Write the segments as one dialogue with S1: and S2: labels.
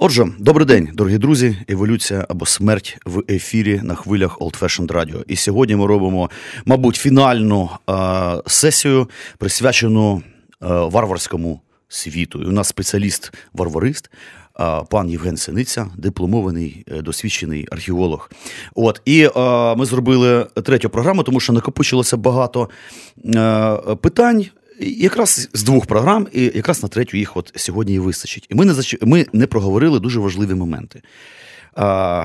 S1: Отже, добрий день, дорогі друзі. Еволюція або смерть в ефірі на хвилях Old Fashioned Radio. І сьогодні ми робимо, мабуть, фінальну е- сесію, присвячену е- варварському світу. І у нас спеціаліст-варварист. е, Пан Євген Синиця, дипломований е, досвідчений археолог. От і е, ми зробили третю програму, тому що накопичилося багато е, питань, якраз з двох програм, і якраз на третю їх от сьогодні і вистачить. І ми не зач... ми не проговорили дуже важливі моменти. А,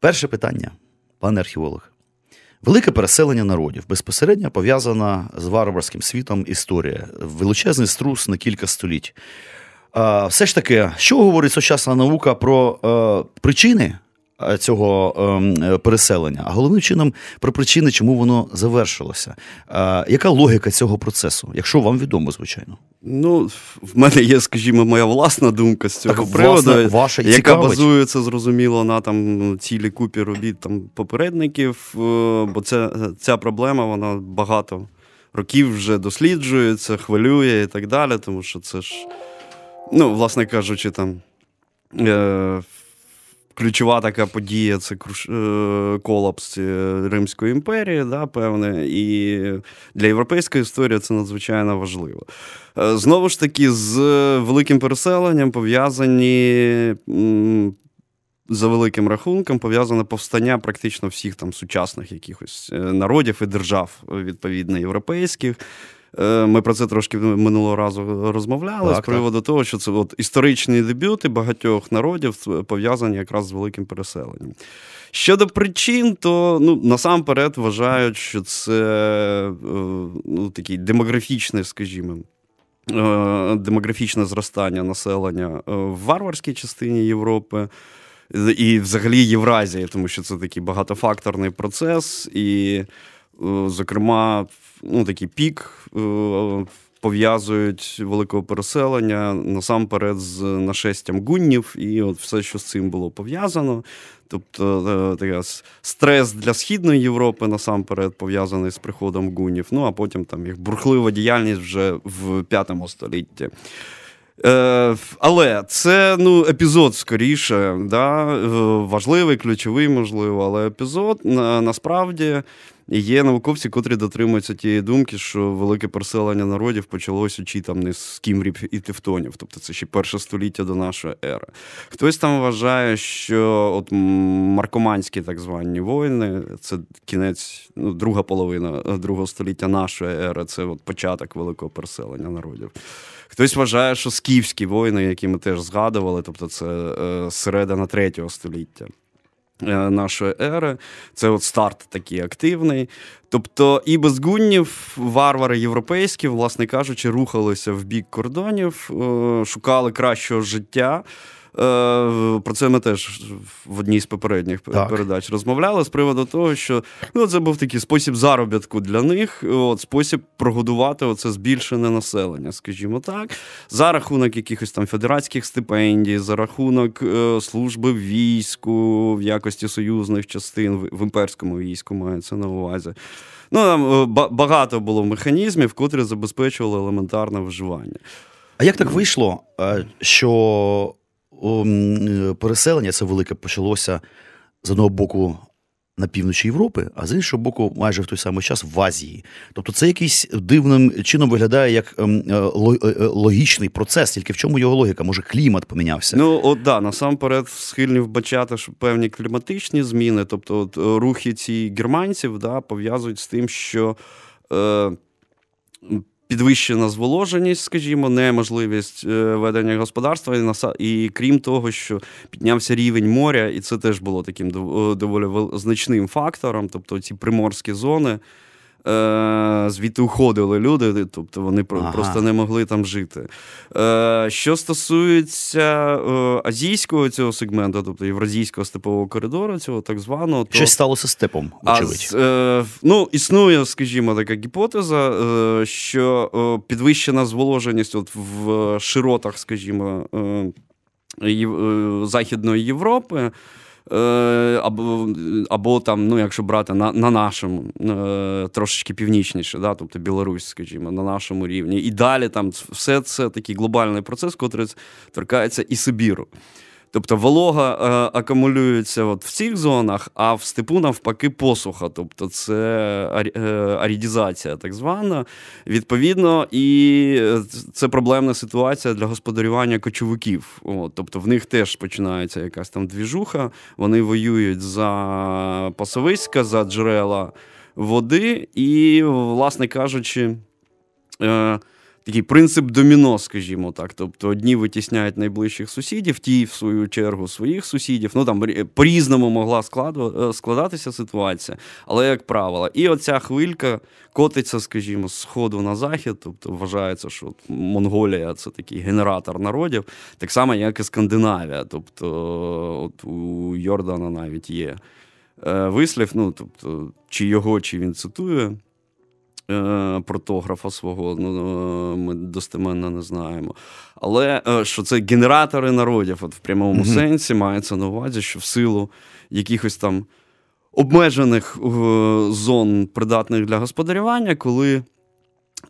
S1: Перше питання, пане археолог. Велике переселення народів безпосередньо пов'язана з варварським світом історія, величезний струс на кілька століть. А, Все ж таки, що говорить сучасна наука про е, причини цього е, переселення, а головним чином про причини, чому воно завершилося. Е, яка логіка цього процесу, якщо вам відомо, звичайно?
S2: Ну, в мене є, скажімо, моя власна думка з цього
S1: Так,
S2: приводу,
S1: власне, ваша
S2: яка
S1: цікавить.
S2: базується зрозуміло на там цілій купі робіт там попередників. е, Бо це, ця проблема вона багато років вже досліджується, хвилює і так далі, тому що це ж, ну, власне кажучи, там. Е- Ключова така подія це е, колапс е, Римської імперії, да, певне, і для європейської історії це надзвичайно важливо. Е, Знову ж таки, з великим переселенням пов'язані за великим рахунком, пов'язане повстання практично всіх там сучасних якихось народів і держав, відповідно, європейських. Е, Ми про це трошки минулого разу розмовляли
S1: Так,
S2: з приводу того, що це от історичні дебюти багатьох народів е, пов'язані якраз з великим переселенням. Щодо причин, то ну, насамперед вважають, що це е, ну, такий демографічний, скажімо, демографічне зростання населення в варварській частині Європи. І взагалі Євразії, тому що це такий багатофакторний процес, і, зокрема, ну, такий пік е, пов'язують великого переселення насамперед з нашестям гуннів, і от все, що з цим було пов'язано. Тобто е, така стрес для Східної Європи насамперед пов'язаний з приходом гунів, ну а потім там їх бурхлива діяльність вже в п'ятому столітті. Е, але це ну, епізод скоріше, да? е, важливий, ключовий, можливо, але епізод на, насправді є науковці, котрі дотримуються тієї думки, що велике переселення народів почалося чи там не з кімрів і тевтонів, тобто це ще перше століття до нашої ери. Хтось там вважає, що от маркоманські так звані воїни, це кінець, ну, друга половина е, другого століття нашої ери, це от початок великого переселення народів. Хтось вважає, що скіфські воїни, які ми теж згадували, тобто це е, середина третього століття нашої ери, це от старт такий активний. Тобто і без гуннів варвари європейські, власне кажучи, рухалися в бік кордонів, е, шукали кращого життя. Е, Про це ми теж в одній з попередніх
S1: Так.
S2: передач розмовляли з приводу того, що ну, це був такий спосіб заробітку для них, от, спосіб прогодувати оце збільшене населення, скажімо так, за рахунок якихось там федератських стипендій, за рахунок е, служби в війську в якості союзних частин в, в імперському війську мається на увазі. Ну, там е, багато було механізмів, котрі забезпечували елементарне виживання.
S1: А як так вийшло, е, що е, переселення це велике почалося з одного боку на півночі Європи, а з іншого боку, майже в той самий час в Азії. Тобто це якийсь дивним чином виглядає як ем, е, е, е, логічний процес, тільки в чому його логіка? Може, клімат помінявся?
S2: Ну, от да, насамперед схильні вбачати що певні кліматичні зміни, тобто от, рухи ці германців да, пов'язують з тим, що е, підвищена зволоженість, скажімо, неможливість е, ведення господарства, і, наса- і крім того, що піднявся рівень моря, і це теж було таким е, доволі значним фактором, тобто ці приморські зони. Е, звідти уходили люди, тобто вони ага. просто не могли там жити. Е, що стосується е, азійського цього сегменту, тобто євразійського степового коридору, цього так званого, то
S1: щось сталося степом. очевидь.
S2: А, ну, існує, скажімо, така гіпотеза, що підвищена зволоженість от в широтах, скажімо, Західної Європи. Е, або або там, ну якщо брати на на нашому е, трошечки північніше, да, тобто Білорусь, скажімо, на нашому рівні. І далі там все це такий глобальний процес, який торкається і Сибіру. Тобто волога е, акумулюється от в цих зонах, а в степу навпаки посуха. Тобто це е, арідізація так звана. Відповідно, і це проблемна ситуація для господарювання кочовиків. От, Тобто в них теж починається якась там двіжуха, вони воюють за пасовиська, за джерела води, і, власне кажучи, е, такий принцип доміно, скажімо так. Тобто одні витісняють найближчих сусідів, ті, в свою чергу, своїх сусідів. Ну там по-різному могла е, складатися ситуація, але як правило. І оця хвилька котиться, скажімо, з сходу на захід. Тобто вважається, що Монголія це такий генератор народів, так само, як і Скандинавія. Тобто, от у Йордана навіть є е, вислів, ну тобто, чи його, чи він цитує. Е, протографа свого, ну, е, ми достеменно не знаємо. Але е, що це генератори народів, от в прямому mm-hmm. сенсі мається на увазі, що в силу якихось там обмежених зон, придатних для господарювання, коли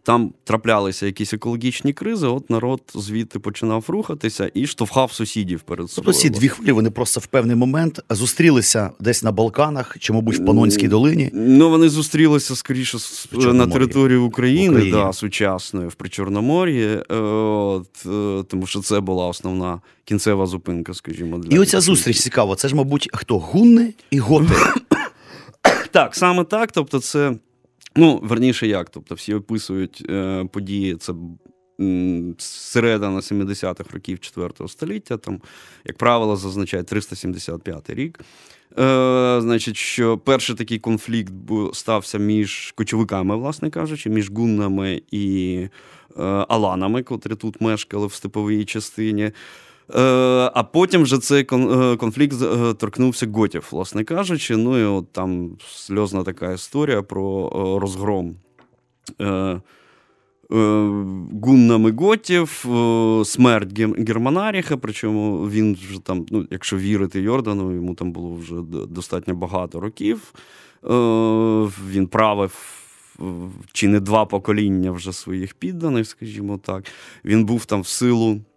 S2: там траплялися якісь екологічні кризи, от народ звідти починав рухатися і штовхав сусідів перед собою.
S1: Тобто ці дві хвилі вони просто в певний момент зустрілися десь на Балканах чи, мабуть, в Панонській долині.
S2: Ну вони зустрілися скоріше на території України, України. Да, сучасної в Причорномор'ї, е, от, е, тому що це була основна кінцева зупинка, скажімо, для
S1: і оця зустріч цікава. Це ж, мабуть, хто гунни і готи.
S2: Так, саме так. Тобто, це. Ну, верніше як. Тобто, всі описують е, події, це середина 70-х років 4 століття, там, як правило, зазначає 375 рік. Е, Значить, що перший такий конфлікт стався між кочовиками, власне кажучи, між гуннами і е, аланами, котрі тут мешкали в степовій частині. Е, а потім вже цей е, конфлікт е, торкнувся готів, власне кажучи. Ну і от там сльозна така історія про розгром гуннами готів, смерть Германаріха. Причому він вже там, ну, якщо вірити Йордану, йому там було вже достатньо багато років. Він правив. Чи не два покоління вже своїх підданих, скажімо так. Він був там в силу Е,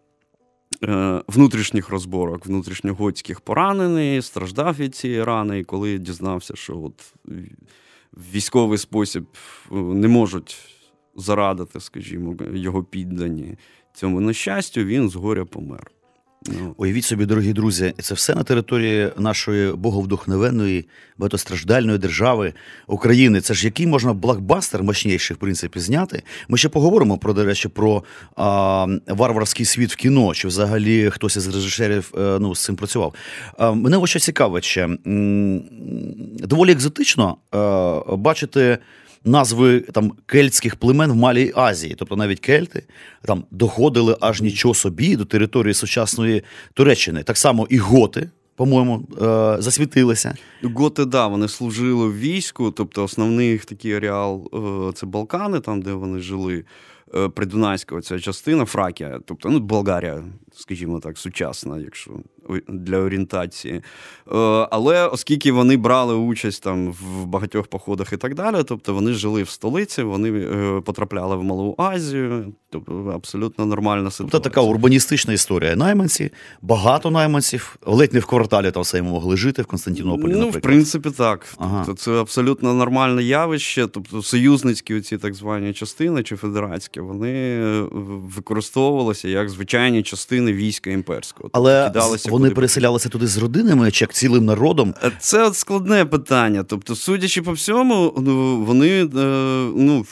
S2: внутрішніх розборок, внутрішньоготських поранений, страждав від цієї рани, і коли дізнався, що от військовий спосіб е, не можуть зарадити, скажімо, його піддані цьому нещастю, він згоря помер.
S1: Ну. Уявіть собі, дорогі друзі, це все на території нашої боговдохновенної, багатостраждальної держави України. Це ж який можна блокбастер мощніший, в принципі, зняти. Ми ще поговоримо про до речі, про а, варварський світ в кіно, чи взагалі хтось із режисерів е, ну, з цим працював. А, мене ось що цікавить ще доволі екзотично а, бачити назви там кельтських племен в Малій Азії, тобто навіть кельти там доходили аж нічого собі до території сучасної Туреччини. Так само і готи. По-моєму, е, засвітилися.
S2: Готи, да, вони служили в війську, тобто основний їх такий ареал е, це Балкани, там, де вони жили. Е, Придунайська ця частина, Фракія, тобто ну, Болгарія, скажімо так, сучасна, якщо для орієнтації. Е, але оскільки вони брали участь там в багатьох походах і так далі, тобто вони жили в столиці, вони е, потрапляли в Малу Азію, тобто абсолютно нормальна ситуація.
S1: Тобто така урбаністична історія. Найманці, багато найманців, ледь не в кварталі там все могли жити в Константинополі.
S2: Ну,
S1: наприклад.
S2: в принципі, так. Ага. Тобто Це абсолютно нормальне явище. Тобто союзницькі оці так звані частини чи федератські вони використовувалися як звичайні частини війська імперського.
S1: Але вони переселялися туди з родинами чи як цілим народом?
S2: Це от складне питання. Тобто, судячи по всьому, ну, вони ну,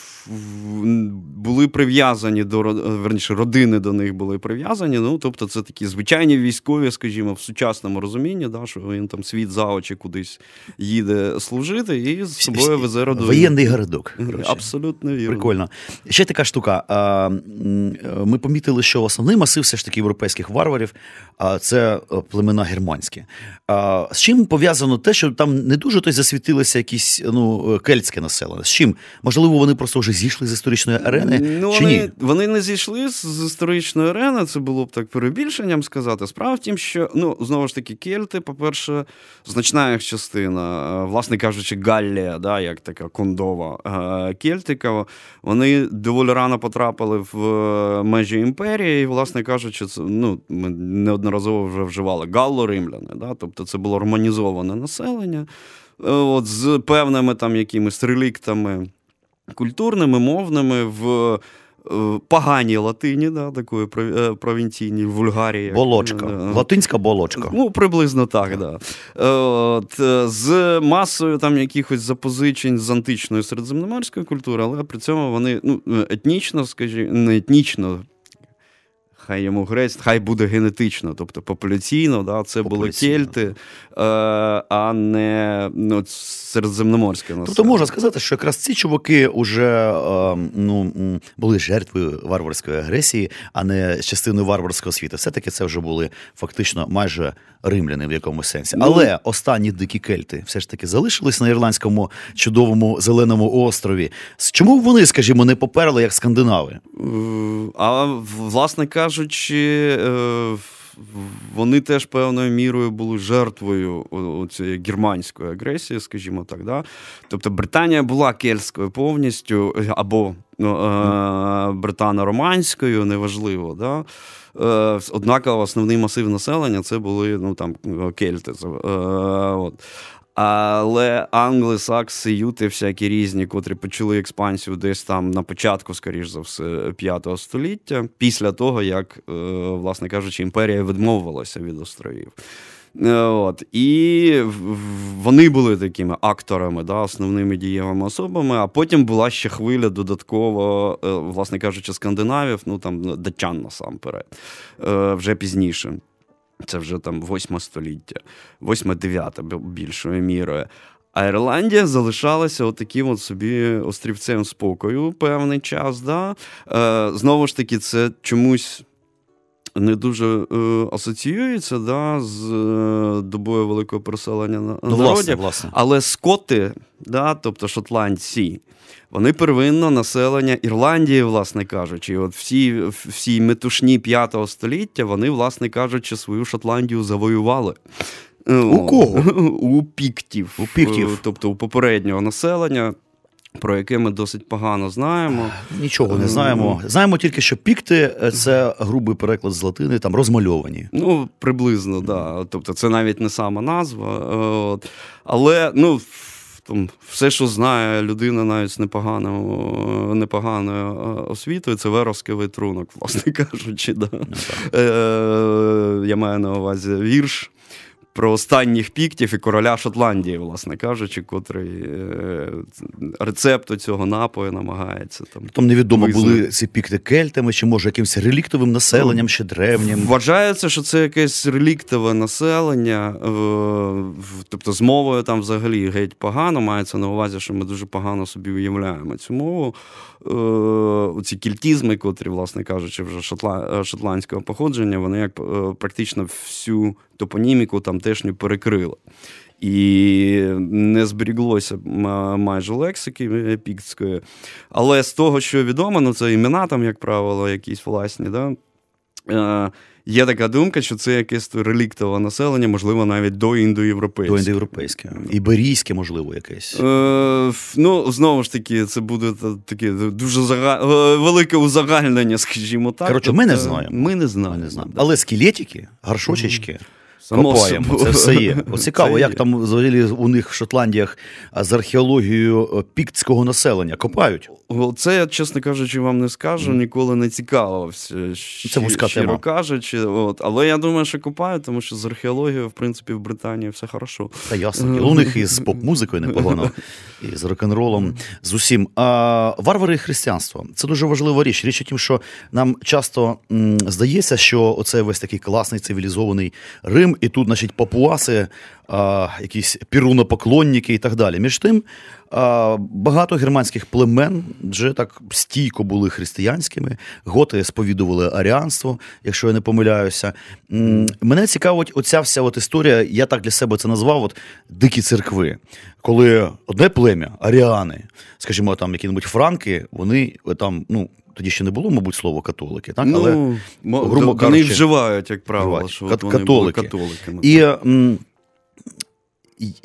S2: були прив'язані до верніше, родини до них були прив'язані. Ну, тобто, це такі звичайні військові, скажімо, в сучасному розумінні, да, що він там світ за очі кудись їде служити і з собою везе родину.
S1: Воєнний городок.
S2: Коротше. Абсолютно вірно.
S1: Прикольно. Ще така штука. Ми помітили, що основний масив все ж таки європейських варварів це е, племена германські. З чим пов'язано те, що там не дуже то засвітилося якісь ну, кельтське населення? З чим? Можливо, вони просто вже зійшли з історичної арени?
S2: Ну,
S1: чи
S2: вони,
S1: ні?
S2: вони не зійшли з історичної арени, це було б так перебільшенням сказати. Справа в тім, що ну, знову ж таки, кельти, по-перше, значна їх частина, е, власне кажучи, Галлія, да, як така кондова е, кельтика, вони доволі рано потрапили в межі імперії, і, власне кажучи, це ну, ми неодноразово вже вживали галло-римляни. Да? Тобто це було романізоване населення е, от, з певними там якимись реліктами культурними, мовними в. Е, поганій латині, да, такої е, провінційній вульгарії.
S1: Болочка. Латинська болочка.
S2: Ну, приблизно так, да. От, З масою там якихось запозичень з античної середземноморської культури, але при цьому вони ну, етнічно, скажімо, не етнічно, хай йому грець, хай буде генетично, тобто популяційно, да, це були кельти, е, а не ну, середземноморське населення.
S1: Тобто можна сказати, що якраз ці чуваки вже е, ну, були жертвою варварської агресії, а не частиною варварського світу. Все-таки це вже були фактично майже римляни в якомусь сенсі. Ну, Але останні дикі кельти все ж таки залишились на ірландському чудовому зеленому острові. Чому вони, скажімо, не поперли як скандинави?
S2: Е, а власне кажучи, кажучи, е, вони теж певною мірою були жертвою цієї германської агресії, скажімо так. Да? Тобто Британія була кельтською повністю або ну, е, британо-романською, неважливо. Да? Е, однак основний масив населення це були ну, там, кельти. От. Але англосакси, юти, всякі різні, котрі почали експансію десь там на початку, скоріш за все, 5 століття, після того, як, е, власне кажучи, імперія відмовилася від островів. Е, от. І вони були такими акторами, да, основними дієвими особами. А потім була ще хвиля додатково, е, власне кажучи, скандинавів, ну там датчан насамперед, вже пізніше. Це вже там восьме століття, восьме-дев'яте більшою мірою. А Ірландія залишалася отаким от собі острівцем спокою певний час. Да? Е, Знову ж таки, це чомусь не дуже е, асоціюється да, з е, добою великого переселення на ну, народів. Власне, власне. Але скоти, да, тобто шотландці, вони первинно населення Ірландії, власне кажучи, от всі всі метушні п'ятого століття вони, власне кажучи, свою Шотландію завоювали.
S1: У кого?
S2: У піктів.
S1: У піктів.
S2: Тобто у попереднього населення. Про яке ми досить погано знаємо.
S1: Нічого не знаємо. Знаємо тільки, що пікти е, це грубий переклад з латини, там розмальовані.
S2: Ну, приблизно, так. Да. Тобто, це навіть не сама назва. От. Але ну, там все, що знає людина навіть з непоганою непоганою е, освітою, це веровський витрунок, власне кажучи. Да. Ну, е, Я маю на увазі вірш про останніх піктів і короля Шотландії, власне кажучи, котрий е, рецепту цього напою намагається. Там
S1: Там невідомо визнати. були ці пікти кельтами, чи може якимось реліктовим населенням, ще древнім.
S2: Вважається, що це якесь реліктове населення, тобто з мовою там взагалі геть погано. Мається на увазі, що ми дуже погано собі уявляємо цю мову. Е, ці кільтізми, котрі, власне кажучи, вже шотландського походження, вони як е, практично всю топоніміку тамтешню перекрили. І не зберіглося майже лексики епіктської. Але з того, що відомо, ну це імена, там, як правило, якісь власні. да, е, Є така думка, що це якесь реліктове населення, можливо, навіть до індоєвропейське.
S1: До індоєвропейське. Іберійське, можливо, якесь.
S2: Е, Ну, знову ж таки, це буде таке дуже зага... Е, велике узагальнення, скажімо так.
S1: Коротше, ми не тобто, знаємо.
S2: Ми не знаємо. Ми не знаємо.
S1: Але скелетики, горшочечки.
S2: Само
S1: Копаємо,
S2: собою.
S1: це все є. О, цікаво,
S2: Це
S1: як
S2: є.
S1: там взагалі у них в Шотландіях з археологією е, піктського населення копають.
S2: Це я, чесно кажучи, вам не скажу, ніколи не цікавився.
S1: Це вузька
S2: щиро
S1: тема.
S2: кажучи. От. Але я думаю, що копають, тому що з археологією, в принципі, в Британії все хорошо.
S1: Та ясно. І у них і з поп-музикою непогано, і з рок-н-ролом, з усім. А, варвари і християнство це дуже важлива річ. Річ у тім, що нам часто м, здається, що оце весь такий класний цивілізований Рим, і тут, значить, папуаси, а, якісь пірунопоклонники і так далі. Між тим, а, багато германських племен вже так стійко були християнськими. Готи сповідували аріанство, якщо я не помиляюся. Мене цікавить оця вся от історія, я так для себе це назвав: от дикі церкви. Коли одне плем'я, аріани, скажімо, там які-небудь франки, вони е, там, ну. Тоді ще не було, мабуть, слово католики, так? Але
S2: ну, мо-
S1: грубо
S2: вони
S1: кажучи,
S2: вживають, як правило,
S1: вживають.
S2: що
S1: Кат-
S2: вони були
S1: католики.
S2: католиками.
S1: І м, і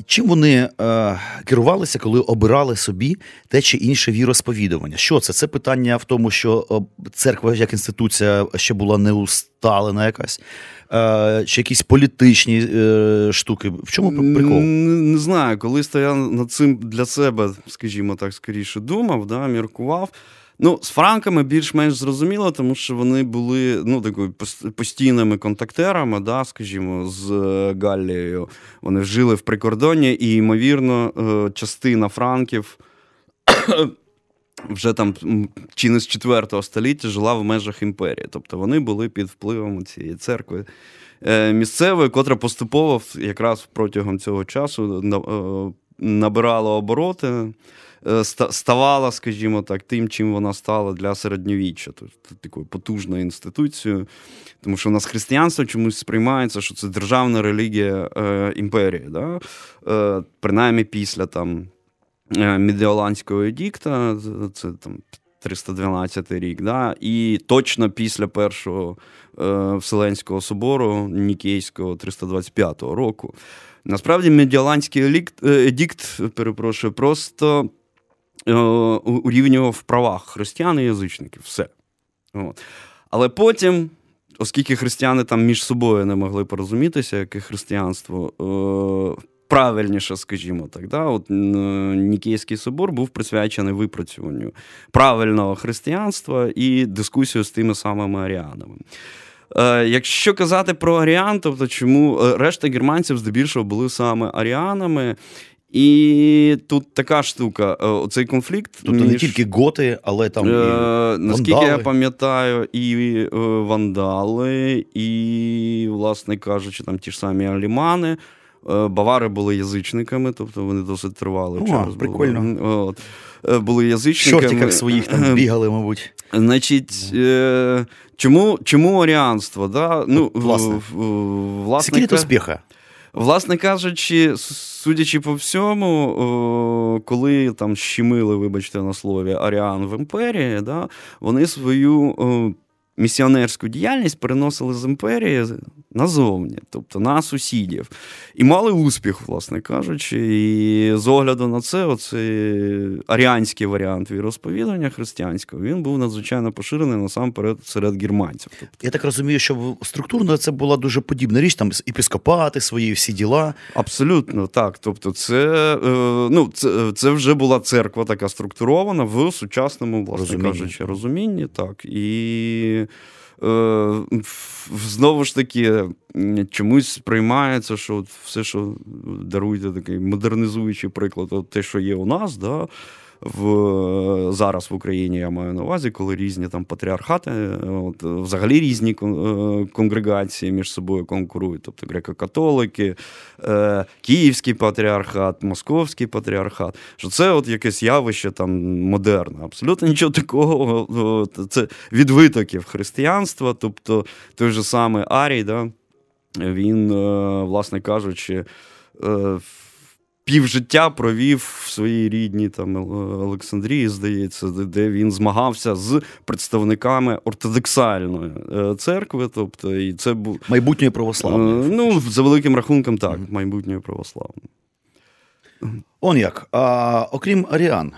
S1: чим вони е, керувалися, коли обирали собі те чи інше віросповідування? Що це? Це питання в тому, що е, церква як інституція ще була не усталена якась, е, чи якісь політичні е, штуки. В чому прикол?
S2: Н- Не знаю, колись я над цим для себе, скажімо так, скоріше думав, да, міркував. Ну, з франками більш-менш зрозуміло, тому що вони були ну, такою постійними контактерами, да, скажімо, з е, Галлією. Вони жили в прикордонні, і, ймовірно, е, частина франків вже там чи не з 4 століття жила в межах імперії. Тобто вони були під впливом цієї церкви е, місцевої, котра поступово якраз протягом цього часу набирала обороти, ставала, скажімо так, тим, чим вона стала для середньовіччя, тобто такою потужною інституцією. Тому що у нас християнство чомусь сприймається, що це державна релігія е, імперії. Да? Е, принаймні після там, е, Медіоланського едікта, це там 312 рік, да? і точно після першого е, Вселенського собору Нікейського 325 року. Насправді, Медіоланський елік- е, едікт, перепрошую, просто е, урівнював в правах християн і язичників. Все. От. Але потім, оскільки християни там між собою не могли порозумітися, яке християнство. Е, Правильніше, скажімо так, да? От, Нікейський собор був присвячений випрацюванню правильного християнства і дискусію з тими самими аріанами. Е, якщо казати про аріан, тобто чому е, решта германців здебільшого були саме аріанами, і тут така штука, е, оцей конфлікт.
S1: Тобто не тільки готи, але там і
S2: Е, наскільки я пам'ятаю, і е, вандали, і, власне кажучи, там ті ж самі алімани. Е, Бавари були язичниками, тобто вони досить тривали
S1: О,
S2: час.
S1: прикольно.
S2: Були, От. Е, були
S1: в
S2: язичниками.
S1: шортиках своїх там бігали, мабуть.
S2: Значить, е, чому, чому оріанство? Да? Ну,
S1: Власне. Секрет успіха.
S2: Власне кажучи, судячи по всьому, коли там щемили, вибачте на слові, Аріан в імперії, да, вони свою місіонерську діяльність переносили з імперії назовні, тобто на сусідів. І мали успіх, власне кажучи. І з огляду на це, оцей аріанський варіант віросповідання християнського, він був надзвичайно поширений насамперед серед германців. Тобто,
S1: Я так розумію, що структурно це була дуже подібна річ, там епіскопати свої всі діла.
S2: Абсолютно так. Тобто, це, е, ну, це, це вже була церква така структурована в сучасному, власне
S1: Розумінні.
S2: кажучи, розумінні. Так. І знову ж таки, чомусь сприймається, що от все, що даруйте такий модернізуючий приклад, от те, що є у нас, да, в, зараз в Україні я маю на увазі, коли різні там патріархати, от, взагалі різні е, конгрегації між собою конкурують, тобто греко-католики, е, Київський патріархат, Московський патріархат. Що це от якесь явище там модерне. Абсолютно нічого такого. От, це від витоків християнства, тобто той же самий Арій, да, він, е, власне кажучи, е, півжиття провів в своїй рідній там Олександрії, здається, де- він змагався з представниками ортодоксальної е, церкви. Тобто, і це був
S1: Майбутньої
S2: е,
S1: православної.
S2: ну, за великим рахунком, так, майбутньої православної.
S1: Он як. А, окрім аріан,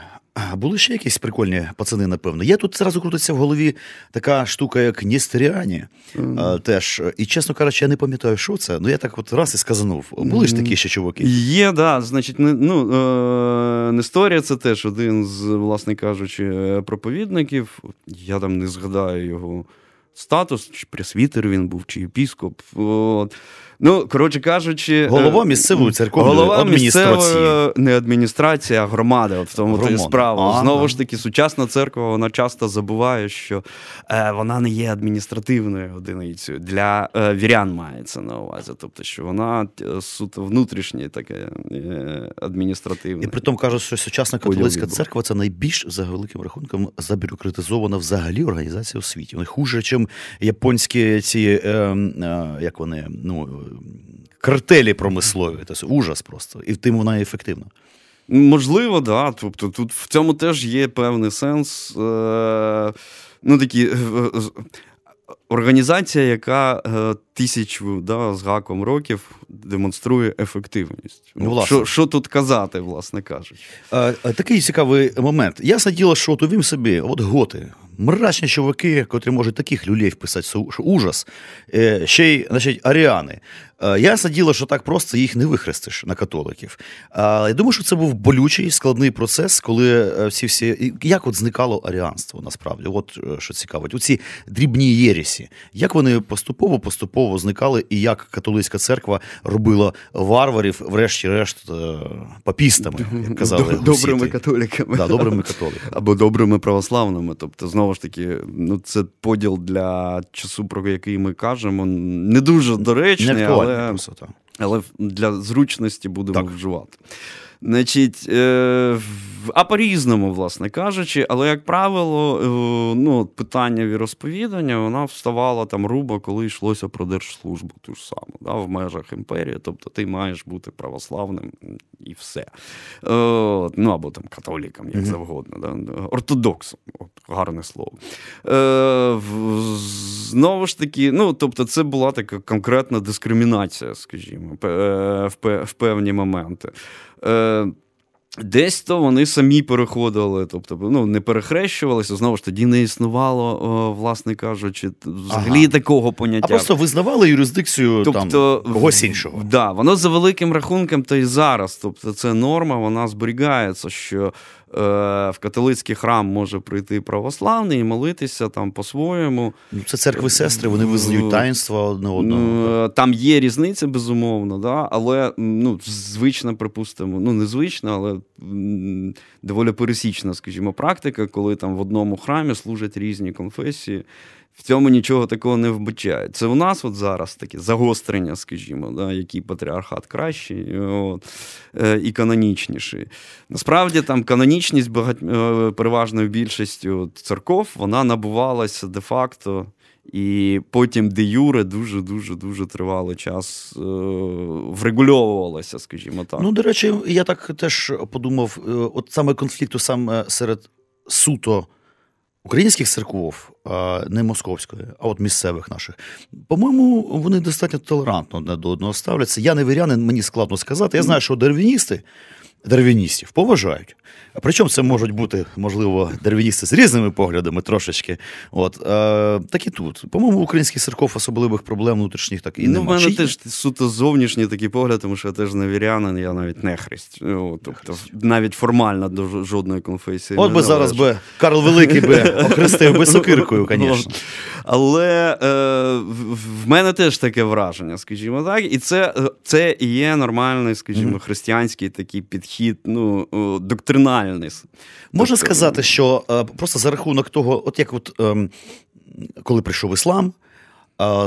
S1: були ще якісь прикольні пацани, напевно. Є тут зразу крутиться в голові така штука, як Нестеріані. Mm. Теж. І, чесно кажучи, я не пам'ятаю, що це. Ну я так от раз і сказанув. Були ж такі ще чуваки.
S2: Є, да. Значить, ну, е, Несторія це теж один з, власне кажучи, е, проповідників. Я там не згадаю його статус, чи пресвітер він був, чи єпіскоп. От. Ну, коротше кажучи,
S1: е, голова місцевої церковної голова адміністрації.
S2: не адміністрація, а громади. От в тому то і справа. А, Знову ж таки, сучасна церква вона часто забуває, що е, вона не є адміністративною одиницею. Для е, вірян мається на увазі. Тобто, що вона е, суто внутрішнє таке е, адміністративне.
S1: І при тому кажуть, що сучасна католицька церква це найбільш за великим рахунком забюрократизована взагалі організація у світі. Вони хуже, ніж японські ці, е, е, як вони, ну картелі промислові. Це ужас просто. І тим вона ефективна.
S2: Можливо. Да. Тобто тут в цьому теж є певний сенс. Е, ну, такі, е, Організація, яка е, тисячу да, з гаком років демонструє ефективність. Ну, Що що тут казати, власне кажучи?
S1: Е, такий цікавий момент. Я сиділа, що от увім собі, от готи, мрачні чуваки, котрі можуть таких люлей вписати, що ужас. Е, ще й значить, аріани. Е, я сиділа, що так просто їх не вихрестиш на католиків. Я думаю, що це був болючий складний процес, коли е, всі всі як от зникало аріанство насправді. От що цікавить, оці дрібні єрісі, як вони поступово поступово зникали, і як католицька церква робила варварів, врешті-решт, папістами, як казали
S2: добрими католиками.
S1: Да, добрими католиками.
S2: або добрими православними. Тобто, знову ж таки, ну це поділ для часу, про який ми кажемо, не дуже доречний, не але, але для зручності будемо так. вживати. Значить, е, а по-різному, власне кажучи, але, як правило, е, ну, питання віросповідання вона вставала там руба, коли йшлося про держслужбу ту ж саму, да, в межах імперії. Тобто ти маєш бути православним і все. Е, ну або там католіком, як mm-hmm. завгодно, да, ортодоксом, от, гарне слово. Е, Знову ж таки, ну, тобто, це була така конкретна дискримінація, скажімо, в певні моменти. Е, Десь то вони самі переходили, тобто ну, не перехрещувалися, знову ж тоді не існувало, власне кажучи, взагалі ага. такого поняття. А
S1: просто визнавали юрисдикцію тобто, там, когось іншого.
S2: Да, воно за великим рахунком, то й зараз. Тобто, це норма, вона зберігається, що Е, в католицький храм може прийти православний і молитися там по-своєму.
S1: Ну, це церкви сестри, вони визнають таїнства одне одного.
S2: Е, там є різниця, безумовно, да? але ну, звична, припустимо, ну не звична, але доволі пересічна, скажімо, практика, коли там в одному храмі служать різні конфесії в цьому нічого такого не вбачає. Це у нас от зараз таке загострення, скажімо, да, який патріархат кращий от, е, і канонічніший. Насправді там канонічність багать, е, переважною більшістю церков вона набувалася де-факто. І потім де Юре дуже-дуже дуже тривалий час е, врегульовувалося, скажімо так.
S1: Ну, до речі, я так теж подумав: е, от саме конфлікту саме серед суто українських церков, не московської, а от місцевих наших, по-моєму, вони достатньо толерантно одне до одного ставляться. Я не вірянин, мені складно сказати. Я знаю, що дервіністи дервіністів поважають. Причому це можуть бути, можливо, дервіністи з різними поглядами трошечки. От е, Так і тут. По-моєму, українських церков особливих проблем внутрішніх так і
S2: ну,
S1: немає.
S2: У мене теж суто зовнішній такий погляд, тому що я теж не вірянин, я навіть не хрест. Ну, тобто, навіть формально до жодної конфесії.
S1: От би зараз би Карл Великий би охрестив би сокиркою, звісно.
S2: Але е, в мене теж таке враження, скажімо так. І це це і є нормальний, скажімо, християнський такий підхід, ну, доктринальний.
S1: Можна тобто, сказати, що е, просто за рахунок того, от як от е, коли прийшов іслам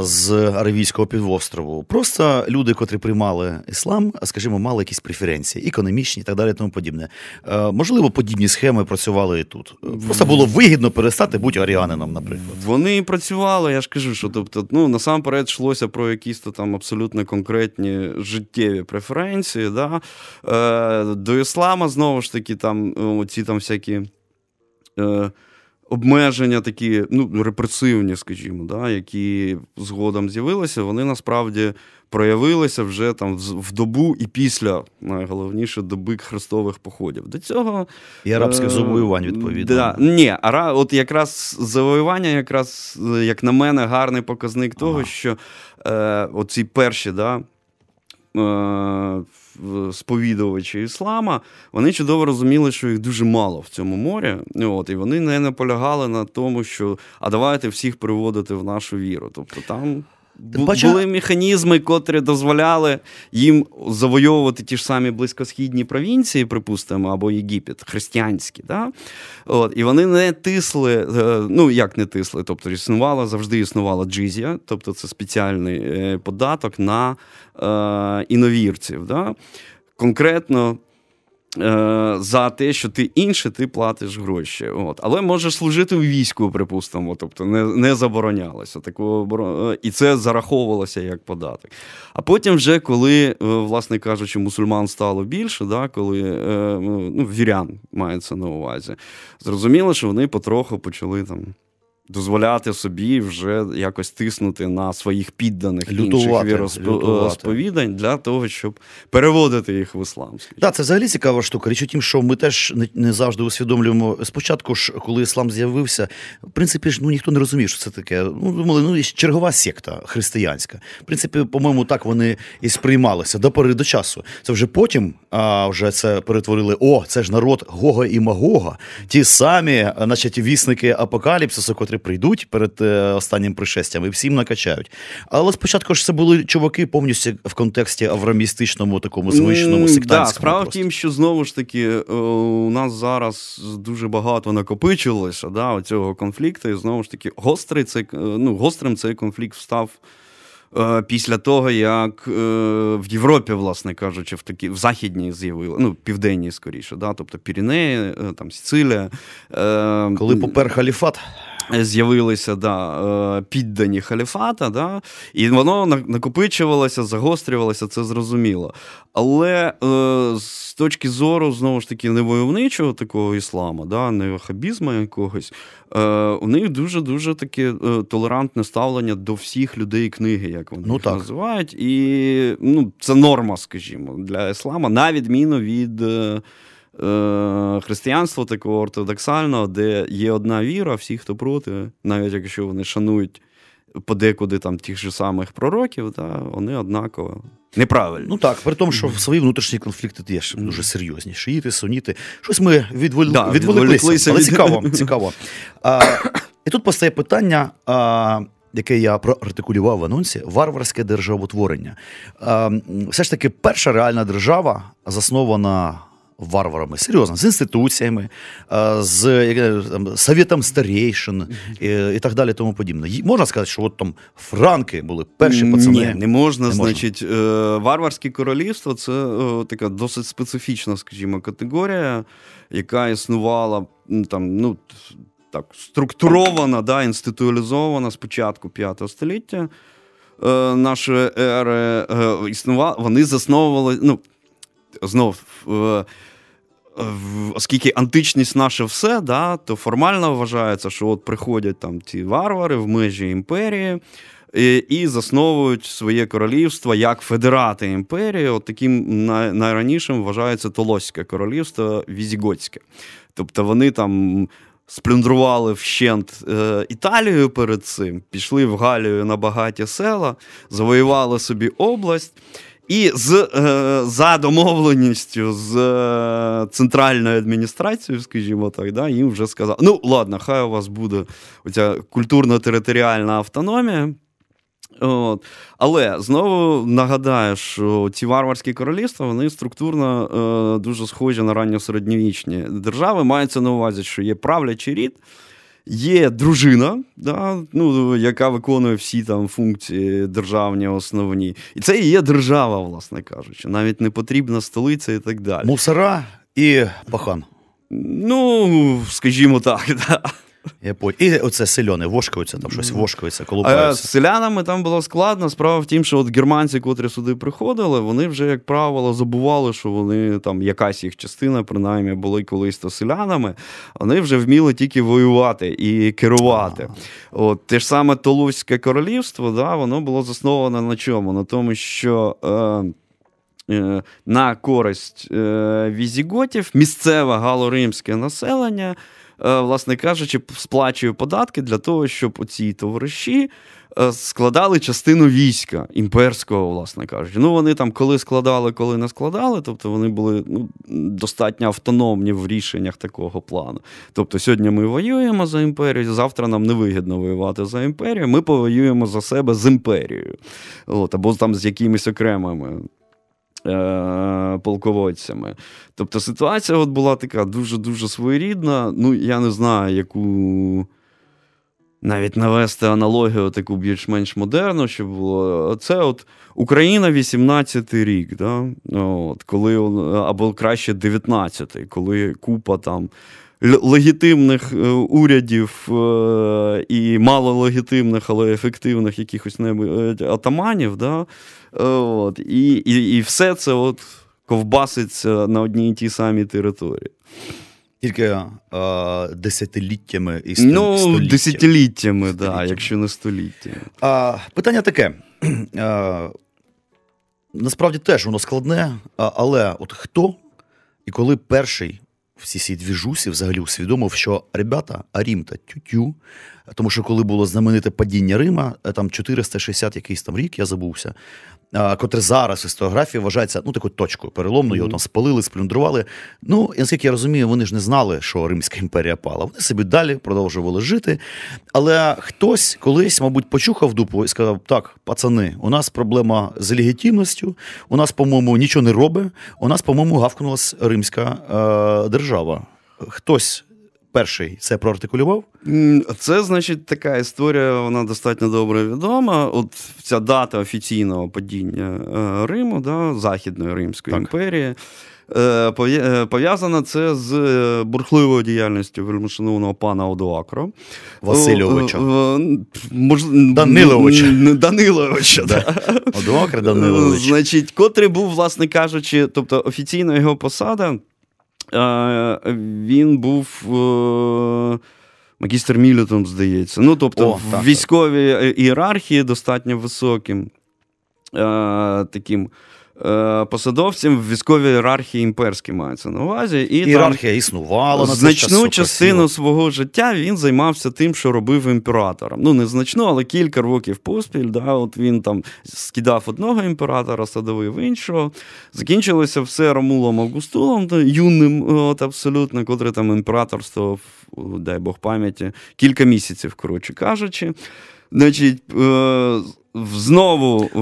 S1: з Аравійського півострову. Просто люди, котрі приймали іслам, скажімо, мали якісь преференції, економічні і так далі, тому подібне. Е, можливо, подібні схеми працювали і тут. Просто було вигідно перестати бути аріанином, наприклад.
S2: Вони працювали, я ж кажу, що тобто, ну насамперед йшлося про якісь то там абсолютно конкретні життєві преференції. Да? Е, До іслама знову ж таки, там оці там всякі. Е, обмеження такі ну, репресивні, скажімо, да, які згодом з'явилися, вони насправді проявилися вже там в добу і після найголовніше доби хрестових походів. До цього
S1: і арабських е- завоювань відповідно.
S2: Да, Ні, ара, от якраз завоювання, якраз, як на мене, гарний показник того, ага. що е, оці перші да, е, сповідувачі іслама, вони чудово розуміли, що їх дуже мало в цьому морі. От, І вони не наполягали на тому, що а давайте всіх приводити в нашу віру. Тобто там. Бача... Були механізми, котрі дозволяли їм завойовувати ті ж самі близькосхідні провінції, припустимо, або Єгипет, християнські. Да? От, І вони не тисли, е, ну як не тисли, тобто існувала, завжди існувала джизія, тобто це спеціальний е, податок на е, іновірців. Да? Конкретно за те, що ти інше, ти платиш гроші. От. Але можеш служити у війську, припустимо, тобто не не заборонялося. Такого, е, І це зараховувалося як податок. А потім, вже, коли, е, власне кажучи, мусульман стало більше, да, коли ну, вірян мається на увазі, зрозуміло, що вони потроху почали там дозволяти собі вже якось тиснути на своїх підданих лютувати, інших віросповідань для того, щоб переводити їх в іслам.
S1: Так, це взагалі цікава штука. Річ у тім, що ми теж не, не завжди усвідомлюємо. Спочатку ж, коли іслам з'явився, в принципі ж ну ніхто не розумів, що це таке. Ну думали, ну чергова секта християнська. В принципі, по-моєму, так вони і сприймалися до пори до часу. Це вже потім, а вже це перетворили. О, це ж народ Гога і Магога, ті самі, значить, вісники апокаліпсису, котрі прийдуть перед е, останнім пришестям і всім накачають. Але спочатку ж це були чуваки повністю в контексті аврамістичному, такому звичному сектантському.
S2: Да, Справа в тім, що знову ж таки е, у нас зараз дуже багато накопичилося да, цього конфлікту, і знову ж таки, гострий цей, е, ну, гострим цей конфлікт став. Після того, як в Європі, власне кажучи, в такі в західній з'явили, ну південній скоріше, да, тобто Пірінеї, там Сицилія.
S1: Коли попер халіфат
S2: з'явилися да, е, піддані халіфата, да, і воно накопичувалося, загострювалося, це зрозуміло. Але е, з точки зору, знову ж таки, невойовничого такого ісламу, да, не вахабізму якогось, е, у них дуже-дуже таке толерантне ставлення до всіх людей книги, як вони ну, їх так. називають. І ну, це норма, скажімо, для іслама, на відміну від. Е, християнство такого ортодоксального, де є одна віра, всі, хто проти, навіть якщо вони шанують подекуди там тих же самих пророків, та, вони однаково. Неправильно.
S1: Ну так, при тому, що в свої внутрішні конфлікти є дуже серйозні. Шиїти, суніти. Щось ми відвол... да, відволіклися, але від... цікаво. цікаво. А, І тут постає питання, а, яке я проартикулював в анонсі: варварське державотворення. А, Все ж таки, перша реальна держава заснована варварами, серйозно, з інституціями, з там, совєтом старейшин і, так далі. Тому подібне. Можна сказати, що от там франки були перші пацани?
S2: Ні, не можна. Не значить, можна. Е, варварське королівство це е, така досить специфічна, скажімо, категорія, яка існувала там, ну. Так, структурована, да, інституалізована з початку п'ятого століття е, нашої ери е, існувала, вони засновували. ну, знов, оскільки античність наше все, да, то формально вважається, що от приходять там ці варвари в межі імперії. І і засновують своє королівство як федерати імперії. От таким найранішим вважається Толоське королівство Візіготське. Тобто вони там сплюндрували вщент е, Італію перед цим, пішли в Галію на багаті села, завоювали собі область. І з, е, за домовленістю з е, центральною адміністрацією, скажімо так, да, їм вже сказали: ну, ладно, хай у вас буде оця культурно-територіальна автономія. От. Але знову нагадаю, що ці варварські королівства вони структурно е, дуже схожі на ранньосередньовічні держави. Мається на увазі, що є правлячий рід. Є дружина, да, ну, яка виконує всі там функції державні основні. І це і є держава, власне кажучи. Навіть не потрібна столиця і так далі.
S1: Мусора і пахан.
S2: Ну, скажімо так, да.
S1: Я пот... І оце сельоне, вошкаються, там щось вошкаються,
S2: А з селянами там було складно. Справа в тім, що от германці, котрі сюди приходили, вони вже, як правило, забували, що вони там якась їх частина, принаймні, були колись то селянами. Вони вже вміли тільки воювати і керувати. От те ж саме Толуське королівство, да, воно було засноване на чому? На тому, що. Е, е, на користь е, візіготів місцеве галоримське населення, е, власне кажучи, сплачує податки для того, щоб оці товариші е, складали частину війська імперського, власне кажучи. Ну, вони там коли складали, коли не складали, тобто вони були ну, достатньо автономні в рішеннях такого плану. Тобто, сьогодні ми воюємо за імперію, завтра нам не вигідно воювати за імперію, ми повоюємо за себе з імперією. От, або там з якимись окремими е, полководцями. Тобто ситуація от була така дуже-дуже своєрідна. Ну, я не знаю, яку. Навіть навести аналогію таку більш-менш модерну, щоб було. Це от Україна 18-й рік, да? от, коли, або краще 19-й, коли купа там легітимних е, урядів е, і малолегітимних, але ефективних якихось небудь атаманів, да? Е, От, і, і, і все це от ковбаситься на одній і тій самій території.
S1: Тільки е, десятиліттями і
S2: Ну,
S1: століттями.
S2: десятиліттями, да,
S1: Століттями.
S2: якщо не століттями.
S1: А, питання таке. А, насправді теж воно складне, але от хто і коли перший в цій двіжусі взагалі усвідомив, що ребята, а Рім та тютю. Тому що коли було знамените падіння Рима, е, там 460 якийсь там рік, я забувся, котре зараз в історіографії вважається ну, такою точкою переломною, його там спалили, сплюндрували. Ну, і наскільки я розумію, вони ж не знали, що Римська імперія пала. Вони собі далі продовжували жити. Але хтось колись, мабуть, почухав дупу і сказав: так, пацани, у нас проблема з легітимністю, у нас, по-моєму, нічого не робить, у нас, по-моєму, гавкнулась римська е, держава. Хтось перший це проартикулював?
S2: Це, значить, така історія, вона достатньо добре відома. От ця дата офіційного падіння е, Риму, да, Західної Римської
S1: Так.
S2: імперії. е, е, Пов'язана це з бурхливою діяльністю вельмишановного пана Одоакро.
S1: Васильовича.
S2: Мож-
S1: Даниловича.
S2: Даниловича, да.
S1: Одоакр Данилович.
S2: Значить, котрий був, власне кажучи, тобто офіційна його посада, він був. Е, Магістр Мілітом, здається. Ну, тобто,
S1: О,
S2: в
S1: так,
S2: військовій ієрархії достатньо високим е, таким е, посадовцем в військовій ієрархії імперській мається на увазі. І там,
S1: існувала на
S2: Значну
S1: все
S2: частину
S1: красиво.
S2: свого життя він займався тим, що робив імператором. Ну, не значну, але кілька років поспіль. Да, от він там скидав одного імператора, садовив іншого. Закінчилося все Ромулом Августулом, юним, от абсолютно, котрий там імператорствував, дай Бог пам'яті, кілька місяців, коротше кажучи. Значить, е, знову е,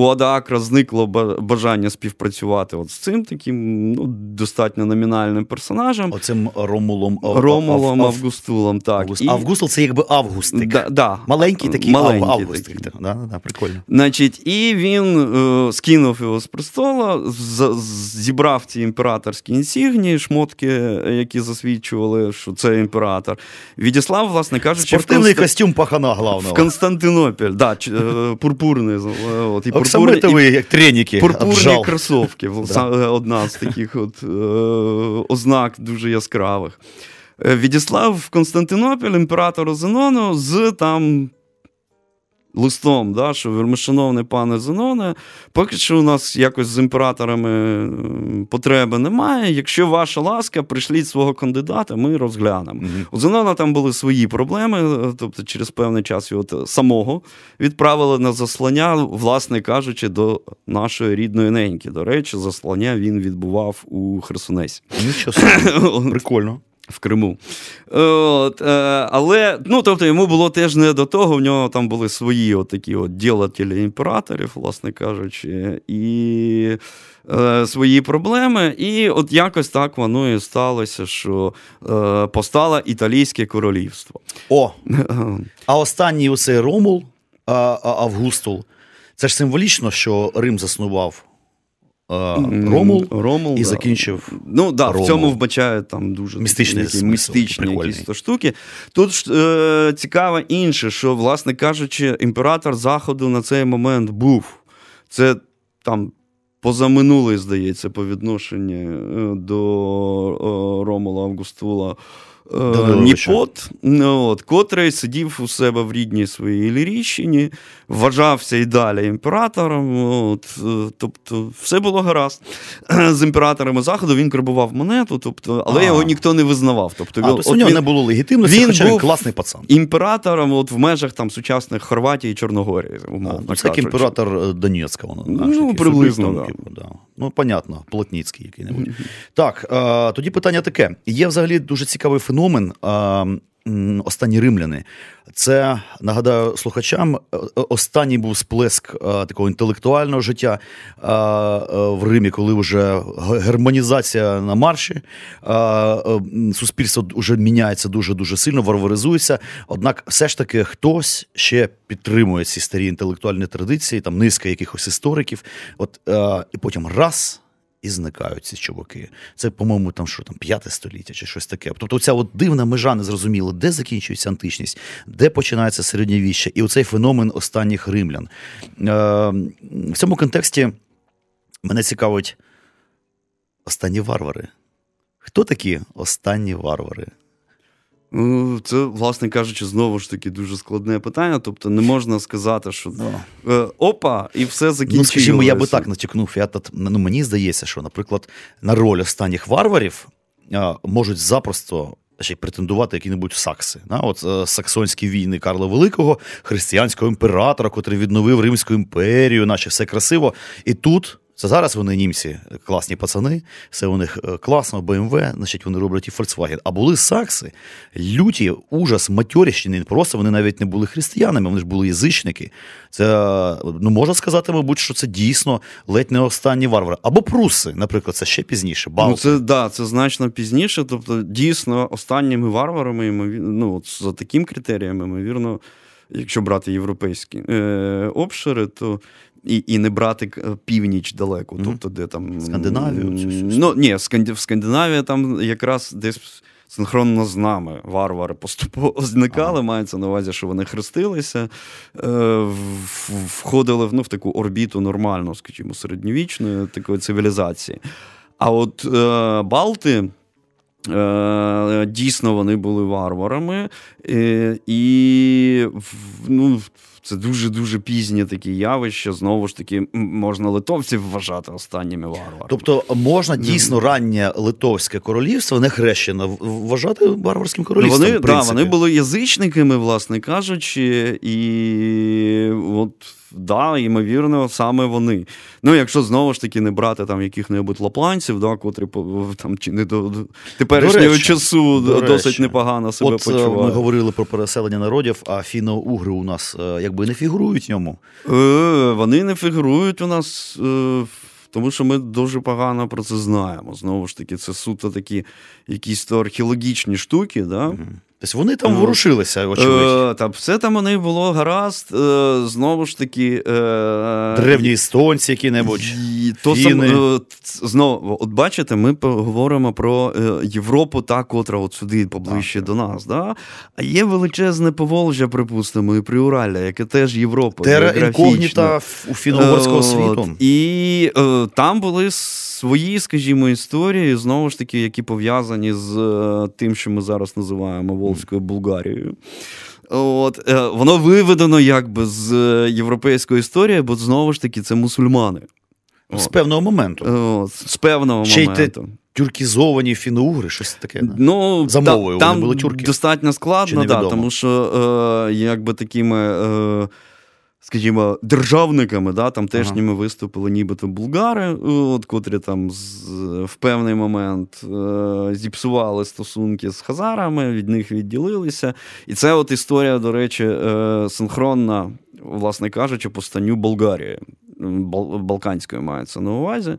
S2: у Адаакра зникло ба- бажання співпрацювати от з цим таким ну, достатньо номінальним персонажем.
S1: Оцим Ромулом
S2: Ромулом
S1: Ав- Ав-
S2: Августулом, так.
S1: Август.
S2: І-
S1: Августул це якби августик.
S2: Да, да.
S1: Маленький такий
S2: Маленький
S1: августик.
S2: такий.
S1: Да, да, да, прикольно.
S2: Значить, і він е, скинув його з престола, з- зібрав ці імператорські інсігнії, шмотки, е, які засвідчували, що це імператор. Відіслав, власне кажучи, в,
S1: Спортивний костюм пахана
S2: в
S1: главного.
S2: Константинопіль. Да, пурпурний. е, От, і пурпурні,
S1: як треніки.
S2: пурпурні
S1: обжал.
S2: кросовки. Е, Одна з таких от, е, ознак дуже яскравих. Відіслав в Константинопіль імператору Зенону з там. Листом, да, що вельмишановний пане Зеноне, поки що у нас якось з імператорами потреби немає. Якщо ваша ласка, прийшліть свого кандидата, ми розглянемо.
S1: Мгм.
S2: У Зенона там були свої проблеми, тобто через певний час його самого відправили на заслання, власне кажучи, до нашої рідної неньки. До речі, заслання він відбував у Херсонесі
S1: Нічого. Прикольно.
S2: В Криму. От, е, але ну, тобто, йому було теж не до того, в нього там були свої от такі от ділателі імператорів, власне кажучи, і е, свої проблеми. І от якось так воно і сталося, що е, постало Італійське королівство.
S1: О, а останній оцей Ромул а, Августул. Це ж символічно, що Рим заснував Ромул,
S2: Ромул
S1: і
S2: да.
S1: закінчив.
S2: Ну да,
S1: Ромул.
S2: в цьому вбачають там дуже
S1: Містичний
S2: такі містичні якісь то штуки. Тут е, цікаво інше, що, власне кажучи, імператор Заходу на цей момент був. Це там позаминулий, здається, по відношенню е, до е, Ромула Августула. Е. Ніпот, ну, от, котрий сидів у себе в рідній своїй Іллірійщині, вважався і далі імператором. От, е, тобто, все було гаразд. З імператорами Заходу він крабував монету, тобто, але
S1: А.
S2: його ніхто не визнавав. Тобто,
S1: А,
S2: він-
S1: тобто
S2: от
S1: у нього
S2: він
S1: не було легітимності,
S2: він
S1: хоча він
S2: був
S1: класний пацан.
S2: імператором от, в межах там, сучасних Хорватії і Чорногорії. Умовно
S1: ну, це як імператор Донецька, воно
S2: Ну, приблизно, да.
S1: типу, да. Ну, понятно, Плотніцький який-небудь. Так, е, тоді питання таке: є взагалі дуже цікавий феномен. Е, Останні римляни. Це нагадаю слухачам. е, е, Останній був сплеск е, такого інтелектуального життя в Римі, коли вже ге- германізація на марші. Суспільство вже міняється дуже дуже сильно, варваризується. Однак, все ж таки, хтось ще підтримує ці старі інтелектуальні традиції, там низка якихось істориків. От і потім раз. І зникають ці чуваки. Це, по-моєму, там що там п'яте століття чи щось таке. Тобто, ця от дивна межа незрозуміла, де закінчується античність, де починається середньовіще, і оцей феномен останніх римлян. Е, в цьому контексті мене цікавить останні варвари. Хто такі останні варвари?
S2: Ну, Це, власне кажучи, знову ж таки дуже складне питання. Тобто не можна сказати, що е, опа, і все закінчилося.
S1: Ну, скажімо, я би так натякнув. Я, тут- ну, мені здається, що, наприклад, на роль останніх варварів а, можуть запросто ще й претендувати які-небудь сакси. Да? От е, саксонські війни Карла Великого, християнського імператора, котрий відновив Римську імперію, наче все красиво. І тут. Це зараз вони німці класні пацани, все у них е, класно, BMW, значить вони роблять і Volkswagen. А були сакси, люті, ужас, матьоріщини. Просто вони навіть не були християнами, вони ж були язичники. Це ну можна сказати, мабуть, що це дійсно ледь не останні варвари. Або пруси, наприклад, це ще пізніше. Балти.
S2: Ну, це, да, це значно пізніше. Тобто, дійсно, останніми варварами, ну, от за таким критеріями, ймовірно, якщо брати європейські е, обшири, то і, і не брати північ далеко,
S1: Мгм.
S2: тобто де там.
S1: Скандинавію.
S2: Ну, ні, в Скандинавії там якраз десь. Синхронно з нами варвари поступово зникали,
S1: Ага.
S2: мається на увазі, що вони хрестилися, е, входили ну, в таку орбіту нормальну, скажімо, середньовічної такої цивілізації. А от е, Балти. Е, дійсно, вони були варварами, е, і ну, це дуже-дуже пізнє такі явища. Знову ж таки, можна литовців вважати останніми варварами.
S1: Тобто можна дійсно раннє Литовське королівство, не хрещене, вважати варварським
S2: Ну,
S1: королівством.
S2: вони,
S1: в
S2: да, вони були язичниками, власне кажучи, і от. Да, ймовірно, саме вони. Ну, якщо знову ж таки не брати там яких-небудь лапланців, да, котрі там чи не до, теперішнього
S1: До речі,
S2: часу
S1: до
S2: досить
S1: речі.
S2: непогано себе
S1: От е,
S2: почувають.
S1: ми говорили про переселення народів, а фіно-угри у нас е, якби не фігурують в ньому.
S2: Е, вони не фігурують у нас, е, тому що ми дуже погано про це знаємо. Знову ж таки, це суто такі якісь то археологічні штуки. Да?
S1: Тобто вони там
S2: Ну,
S1: ворушилися, очевидь.
S2: Е, та все там у них було гаразд. Е, знову ж таки. Е,
S1: Древні естонці які-небудь.
S2: і то сам, е, знову, от бачите, ми поговоримо про е, Європу, та котра от сюди поближче
S1: Так,
S2: до нас. Да? А є величезне Поволжя, припустимо, і Приуралля, яке теж Європа.
S1: Тера інкогніта у фіно-угорського
S2: Е,
S1: світу.
S2: І е, там були свої, скажімо, історії, знову ж таки, які пов'язані з е, тим, що ми зараз називаємо Волзькою Булгарією. От, е, воно виведено якби з е, європейської історії, бо знову ж таки це мусульмани.
S1: З
S2: От.
S1: певного моменту.
S2: От, з певного
S1: Ще й те- Тюркізовані фіно-угри, щось таке.
S2: Ну,
S1: За
S2: та-
S1: мовою
S2: там
S1: вони були тюрки?
S2: достатньо складно, да, тому що е, якби такими, е, скажімо, державниками, да, там тежніми виступили нібито булгари, от, котрі там з, в певний момент е, зіпсували стосунки з хазарами, від них відділилися. І це от історія, до речі, е, синхронна, власне кажучи, повстанню Болгарії. Бал- Балканської мається на увазі.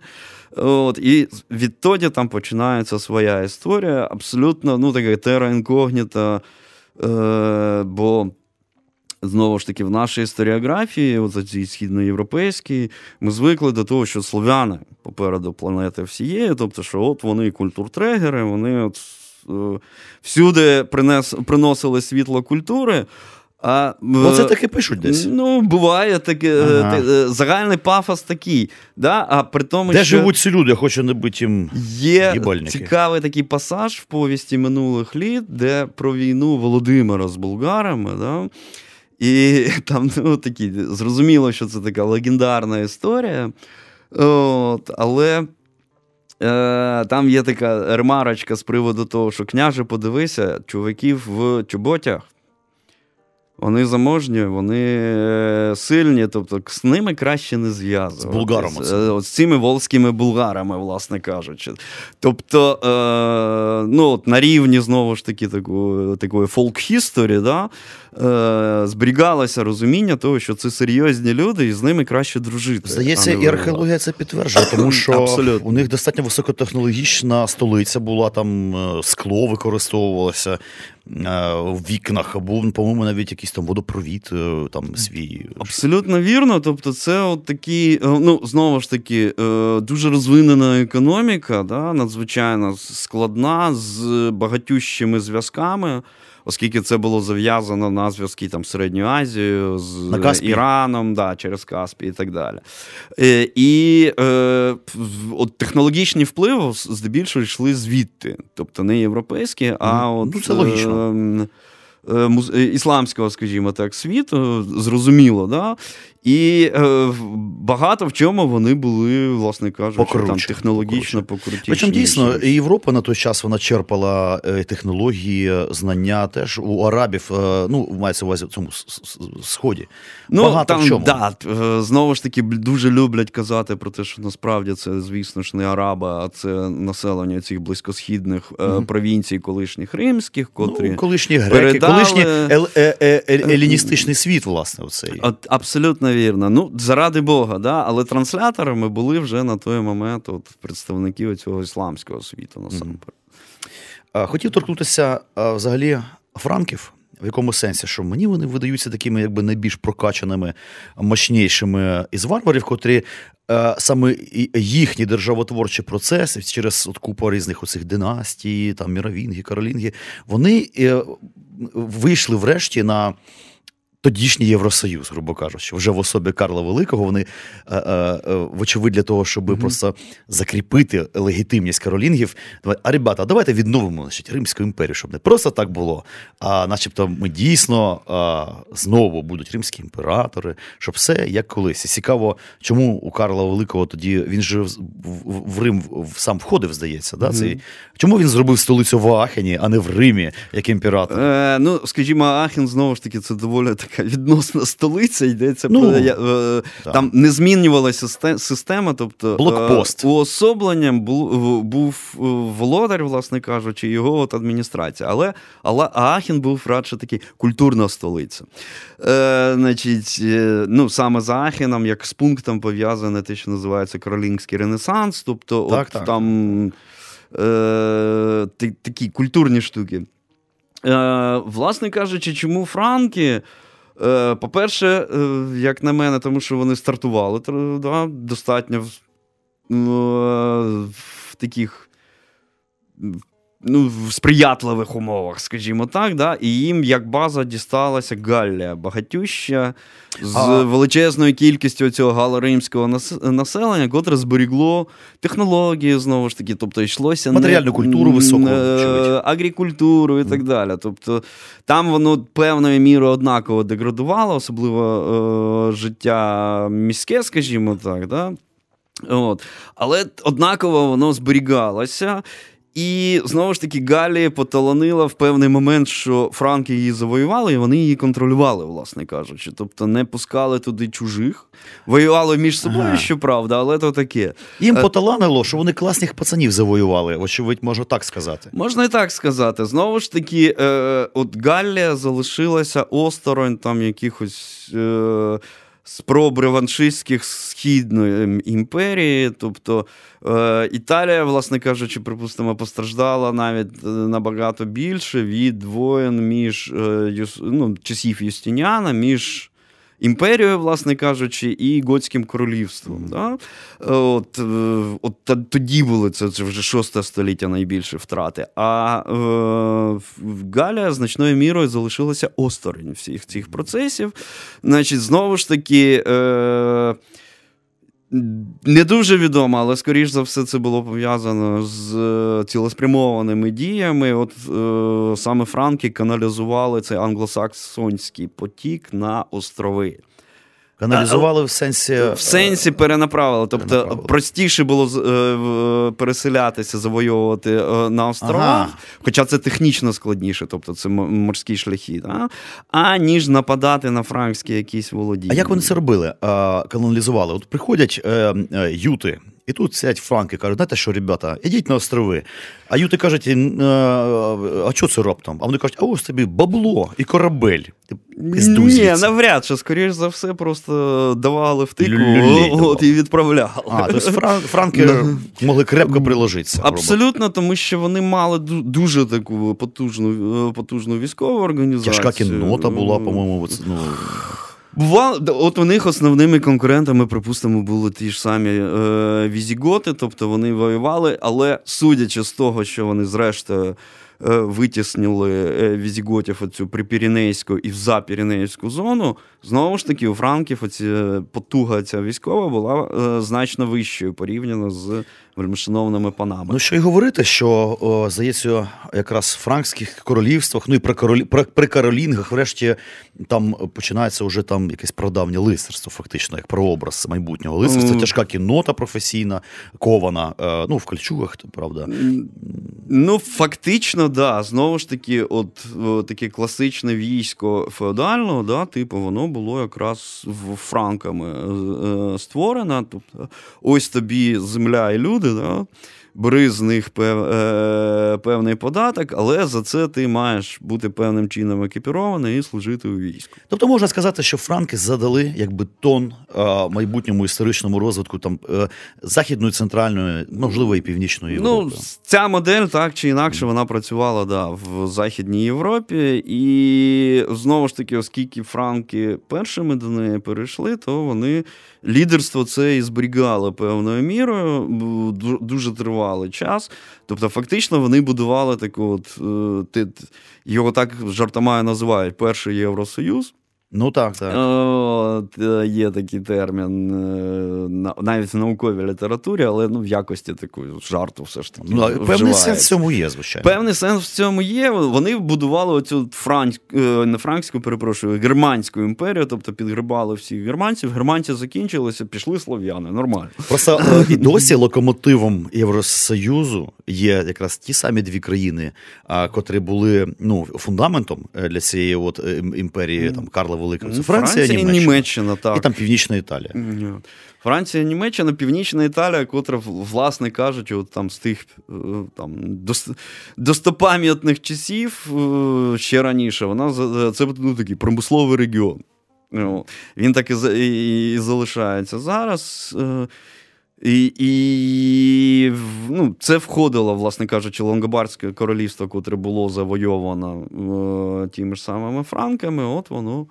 S2: От, і відтоді там починається своя історія, абсолютно ну, така тера інкогніта, е, бо Знову ж таки, в нашій історіографії, от цій східноєвропейській, ми звикли до того, що слов'яни попереду планети всієї, тобто, що от вони культуртрегери, вони от е, всюди принес, приносили світло культури. А,
S1: Оце таки пишуть десь.
S2: Ну, буває таке, ага. Е, загальний пафос такий. Да? А при тому,
S1: Де
S2: що
S1: живуть ці люди, хочу не бути їм
S2: Є
S1: їбальники.
S2: цікавий такий пасаж в повісті минулих літ, де про війну Володимира з булгарами. Да? І там ну, такі, зрозуміло, що це така легендарна історія. От, Але е, там є така ремарочка з приводу того, що княже, подивися, чуваків в чоботях. Вони заможні, вони е, сильні, тобто з ними краще не зв'язувати.
S1: З булгарами.
S2: З, з цими волзькими булгарами, власне кажучи. Тобто, е, ну, от на рівні знову ж таки такої, такої фолк-хісторі, да, е, зберігалося розуміння того, що це серйозні люди, і з ними краще дружити.
S1: Здається, і археологія це підтверджує, тому що Абсолютно. у них достатньо високотехнологічна столиця була, там скло використовувалося в вікнах, або, по-моєму, навіть якийсь там водопровід там свій.
S2: Абсолютно вірно. Тобто, це от такі, ну, знову ж таки, дуже розвинена економіка, да, надзвичайно складна, з багатющими зв'язками. Оскільки це було зав'язано на зв'язки там Середньою Азією, з
S1: на
S2: Іраном, да, через Каспі і так далі. Е, І е, от технологічні впливи здебільшого йшли звідти. Тобто не європейські, а от
S1: ну, це логічно.
S2: Ем, е, е, ісламського, скажімо так, світу, зрозуміло, да? І е, багато в чому вони були, власне кажучи, там технологічно покруті.
S1: Причому дійсно Європа на той час вона черпала е, технології, знання теж у арабів, е, ну мається увазі в цьому сході.
S2: Ну,
S1: Багато
S2: там,
S1: в чому.
S2: Да, е, знову ж таки, дуже люблять казати про те, що насправді це, звісно ж, не араби, а це населення цих близькосхідних mm-hmm. провінцій, колишніх римських, котрі
S1: ну, колишні греки, передали... колишній еліністичний світ, власне, оцей.
S2: Абсолютно вірно. Ну, заради Бога, да? але трансляторами були вже на той момент от, представники цього ісламського світу насамперед.
S1: Mm-hmm. Хотів торкнутися взагалі франків. В якому сенсі, що мені вони видаються такими, якби найбільш прокачаними, мощнішими із варварів, котрі е, саме їхні державотворчі процеси через от купу різних оцих династій, там Міровінги, Каролінги, вони е, вийшли врешті на тодішній Євросоюз, грубо кажучи, вже в особі Карла Великого вони е, е, е, вочевидь для того, щоб mm-hmm. просто закріпити легітимність каролінгів. А ребята, давайте відновимо значить, Римську імперію, щоб не просто так було, а начебто ми дійсно знову будуть римські імператори, щоб все як колись. І цікаво, чому у Карла Великого тоді він же в, в Рим в сам входив, здається. Да? Mm-hmm. Цей, чому він зробив столицю в Аахені, а не в Римі, як імператор?
S2: Е, Ну, скажімо, Аахен знову ж таки, це доволі така відносна столиця, йдеться ну, про е, там не змінювалася система. Тобто
S1: Блокпост.
S2: Е, уособленням був, був володар, власне кажучи, його от адміністрація. Але але Аахен був радше такий культурна столиця. Е, Значить, е, ну саме за Аахеном, як з пунктом пов'язане те, що називається Каролінгський Ренесанс, тобто
S1: так,
S2: от
S1: так.
S2: там е, такі культурні штуки. Е, Власне кажучи, чому Франки? Е, По-перше, е, як на мене, тому що вони стартували да, достатньо в, е, в таких ну, в сприятливих умовах, скажімо так, да, і їм як база дісталася Галлія багатюща з а... величезною кількістю цього галоримського населення, котре зберігло технології, знову ж таки, тобто йшлося
S1: матеріальну культуру високу,
S2: агрікультуру і так далі. Тобто там воно певною мірою однаково деградувало, особливо е, життя міське, скажімо так. Да? От. Але однаково воно зберігалося. І знову ж таки Галія поталанила в певний момент, що Франки її завоювали, і вони її контролювали, власне кажучи. Тобто не пускали туди чужих, воювали між собою, ага. щоправда, але то таке.
S1: Їм е, поталанило, що вони класних пацанів завоювали. Очевидь, можна так сказати.
S2: Можна і так сказати. Знову ж таки, е, от Галлія залишилася осторонь там якихось. Е, спроб реваншистських східної імперії. Тобто е, Італія, власне кажучи, припустимо, постраждала навіть набагато більше від воєн між ну, часів Юстиніана, між імперією, власне кажучи, і Готським королівством. Да? От от Тоді були це, це вже шосте століття найбільше втрати. А е, Галя значною мірою залишилася осторонь всіх цих процесів. Значить, знову ж таки. Е, не дуже відомо, але скоріш за все, це було пов'язано з е, цілеспрямованими діями. От е, саме Франки каналізували цей англосаксонський потік на острови.
S1: Каналізували в сенсі
S2: в сенсі перенаправили. Тобто перенаправили. простіше було е, переселятися, завойовувати е, на островах, ага. хоча це технічно складніше, тобто це морські шляхи, да? а ніж нападати на франкські якісь володіння.
S1: А як вони це робили? Каналізували? От приходять е, юти. І тут сядь франки кажуть, знаєте що, ребята, ідіть на острови. А юти кажуть, а що це раптом? А вони кажуть, а ось тобі бабло і корабель.
S2: Ні, навряд чи, скоріш за все, просто давали втику от, і відправляли.
S1: А, тобто фран, франки могли крепко приложитися.
S2: Абсолютно, тому що вони мали дуже таку потужну потужну військову організацію.
S1: Тяжка кіннота була, по-моєму. ну...
S2: Бувало, от у них основними конкурентами, припустимо, були ті ж самі е, візіготи, тобто вони воювали, але судячи з того, що вони зрештою витіснили е, візіготів оцю припірінейську і запірінейську зону, знову ж таки, у франків оці, е, потуга ця військова була е, значно вищою порівняно з вельмишановними панами.
S1: Ну що й говорити, що о, здається, якраз в франкських королівствах, ну і при королі при, при Каролінгах, врешті там починається вже там якесь прадавнє лицарство, фактично, як прообраз майбутнього лицарства. Це тяжка кінота професійна, кована. Е, ну в кольчугах, правда.
S2: Ну, фактично, да. Знову ж таки, от о, таке класичне військо феодального, да, типу, воно було якраз франками е, створено. Тобто, ось тобі земля і люди, да? Бери з них пев, е, певний податок, але за це ти маєш бути певним чином екіпірований і служити у війську.
S1: Тобто можна сказати, що франки задали якби тон е, майбутньому історичному розвитку там е, західної, центральної, можливо, і північної ну, Європи.
S2: Ну, ця модель так чи інакше вона працювала да, в Західній Європі, і знову ж таки, оскільки франки першими до неї перейшли, то вони лідерство це і зберігало певною мірою, дуже тривалий час. Тобто, фактично, вони будували таку, от, е, його так жартома називають перший Євросоюз.
S1: Ну так, так.
S2: От, е, Є такий термін е, навіть в науковій літературі, але ну, в якості такої жарту все ж таки. Ну,
S1: Певний сенс в цьому є, звичайно.
S2: Певний сенс в цьому є. Вони будували оцю франк, е, не франкську, перепрошую, германську імперію, тобто підгрибали всіх германців. Германці закінчилися, пішли слов'яни. Нормально.
S1: Просто і досі локомотивом Євросоюзу є якраз ті самі дві країни, котрі були ну, фундаментом для цієї от імперії там Карла велика. Це Франція, Франція і Німеччина. Німеччина так. І там Північна Італія.
S2: Франція, Німеччина, Північна Італія, котра, власне кажучи, от там з тих е, там, достопам'ятних часів е, ще раніше, вона це ну, такий промисловий регіон. Ну, Він так і, залишається зараз. Е, і і ну, це входило, власне кажучи, Лонгобардське королівство, котре було завойовано е, тими ж самими франками, от воно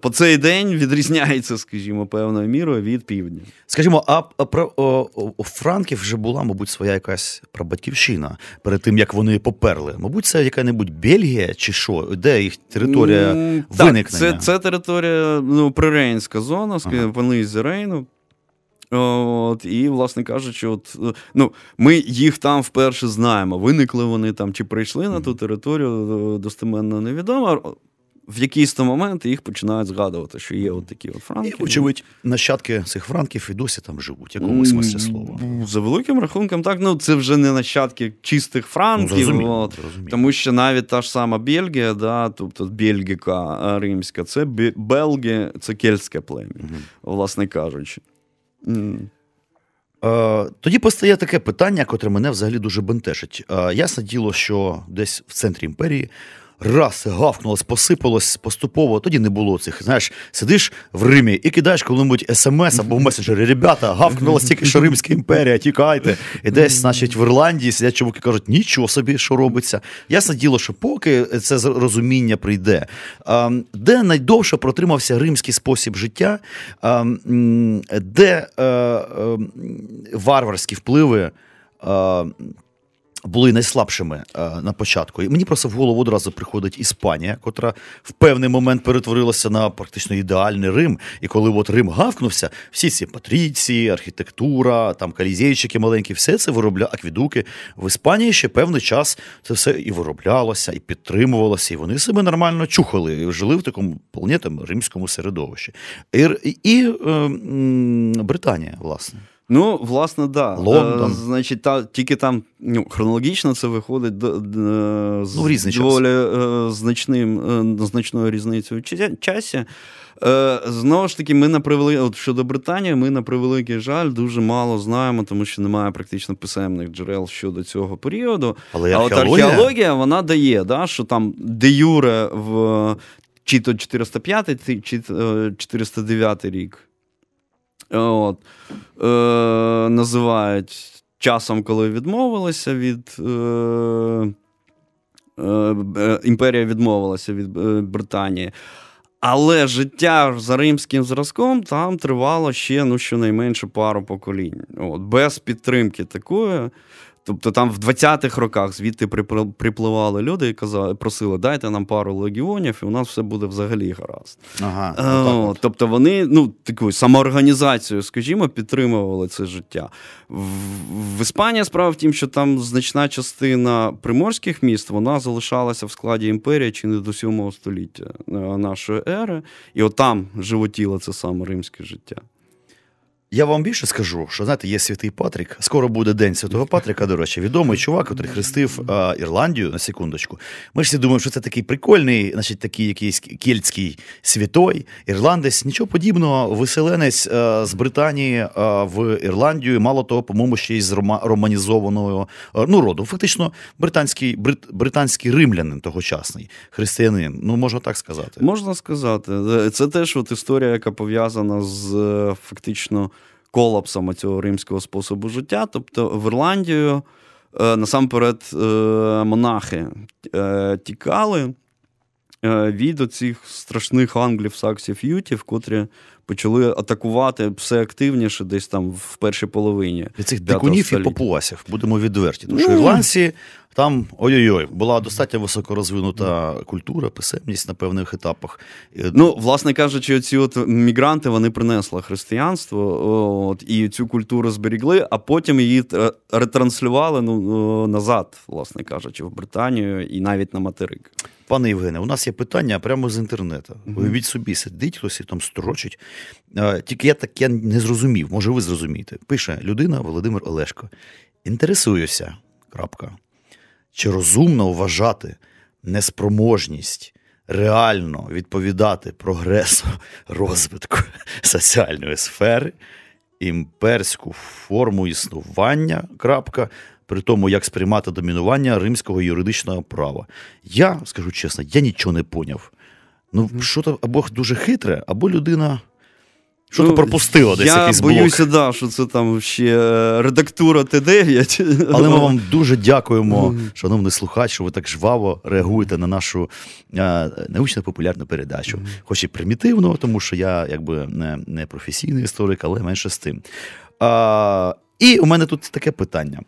S2: по цей день відрізняється, скажімо, певною мірою від півдня.
S1: Скажімо, а про у Франків вже була, мабуть, своя якась прабатьківщина перед тим, як вони поперли. Мабуть, це яка-небудь Бельгія чи що? Де їх територія mm, виникнення? Так,
S2: Це це територія ну, прирейнська зона, ага. понизі Рейну. От, І, власне кажучи, от, ну, ми їх там вперше знаємо. Виникли вони там чи прийшли на ту територію, достеменно невідомо в якийсь то момент їх починають згадувати, що є от такі от франки. І,
S1: Очевидь, нащадки цих франків і досі там живуть, якому смислі слова.
S2: За великим рахунком, так, ну це вже не нащадки чистих франків, ну, от, тому що навіть та ж сама Бельгія, да, тобто Бельгіка римська, це Белги, це кельтське плем'я, угу. власне кажучи.
S1: Е, тоді постає таке питання, котре мене взагалі дуже бентешить. Е, ясне діло, що десь в центрі імперії раз гавкнулось, посипалось поступово. Тоді не було цих. Знаєш, сидиш в Римі і кидаєш коли-небудь смс або в месенджері. Ребята, гавкнулась тільки що Римська імперія, тікайте. І десь, значить, в Ірландії сидять чуваки кажуть, нічого собі, що робиться. Ясне діло, що поки це розуміння прийде, де найдовше протримався римський спосіб життя, де е, е, варварські впливи були найслабшими е, на початку. І мені просто в голову одразу приходить Іспанія, котра в певний момент перетворилася на практично ідеальний Рим. І коли от Рим гавкнувся, всі ці патріції, архітектура, там калізейчики маленькі, все це виробля аквідуки. В Іспанії ще певний час це все і вироблялося, і підтримувалося, і вони себе нормально чухали, і жили в такому планетам римському середовищі. І, і, і е, Британія, власне.
S2: Ну, власне, да.
S1: Лондон.
S2: Е, значить, та, тільки там ну, хронологічно це виходить до, до, з
S1: ну,
S2: доволі е, значним, е, значною різницею в часі. Е, Знову ж таки, ми на превели... от щодо Британії, ми на превеликий жаль дуже мало знаємо, тому що немає практично писемних джерел щодо цього періоду.
S1: Але
S2: а
S1: археологія...
S2: от археологія вона дає, да, що там де Юре в чи то 405, чи 409 е, рік. От, е, Називають часом, коли відмовилися від. Е, е, Імперія відмовилася від е, Британії. Але життя за римським зразком там тривало ще ну, щонайменше пару поколінь. От, Без підтримки такої. Тобто там в 20-х роках звідти припливали люди і казали, просили, дайте нам пару легіонів, і у нас все буде взагалі гаразд.
S1: Ага,
S2: О, тобто вони ну, таку самоорганізацію, скажімо, підтримували це життя. В, в Іспанії справа в тім, що там значна частина приморських міст вона залишалася в складі імперії чи не до 7 століття е, нашої ери. І от там животіло це саме римське життя.
S1: Я вам більше скажу, що знаєте, є святий Патрік. Скоро буде день святого Патріка. До речі, відомий чувак, який хрестив а, Ірландію на секундочку. Ми ж всі думаємо, що це такий прикольний, значить, такий якийсь кельтський святой, ірландець. Нічого подібного, виселенець а, з Британії а, в Ірландію. Мало того, по-моєму, ще й з рома, романізованого ну, роду. Фактично, британський брит, британський римлянин тогочасний християнин. Ну можна так сказати.
S2: Можна сказати. Це теж от історія, яка пов'язана з фактично колапсом цього римського способу життя. Тобто в Ірландію е, насамперед е, монахи е, тікали від оцих страшних англів, саксів, ютів, котрі почали атакувати все активніше десь там в першій половині.
S1: Від цих дикунів і папуасів, будемо відверті. Тому що ну, ірландці там ой-ой-ой, була достатньо високорозвинута культура, писемність на певних етапах.
S2: Ну, власне кажучи, ці от мігранти вони принесли християнство от, і цю культуру зберігли, а потім її ретранслювали ну, назад, власне кажучи, в Британію і навіть на материк.
S1: Пане Євгене, у нас є питання прямо з інтернету. Уявіть собі, сидить хтось і там строчить. Тільки я так я не зрозумів, може, ви зрозумієте. Пише людина Володимир Олешко. Інтересуюся. крапка. Чи розумно вважати неспроможність реально відповідати прогресу розвитку соціальної сфери, імперську форму існування, крапка, при тому, як сприймати домінування римського юридичного права? Я скажу чесно, я нічого не поняв. Ну, що то або дуже хитре, або людина. Що ну, то пропустило десь
S2: я
S1: якийсь
S2: блок. Я боюся, да, що це там ще е, редактура Т9.
S1: Але ми вам дуже дякуємо, шановний слухач, що ви так жваво реагуєте на нашу е, научно-популярну передачу. Хоч і примітивно, тому що я якби не не професійний історик, але менше з тим. А, І у мене тут таке питання.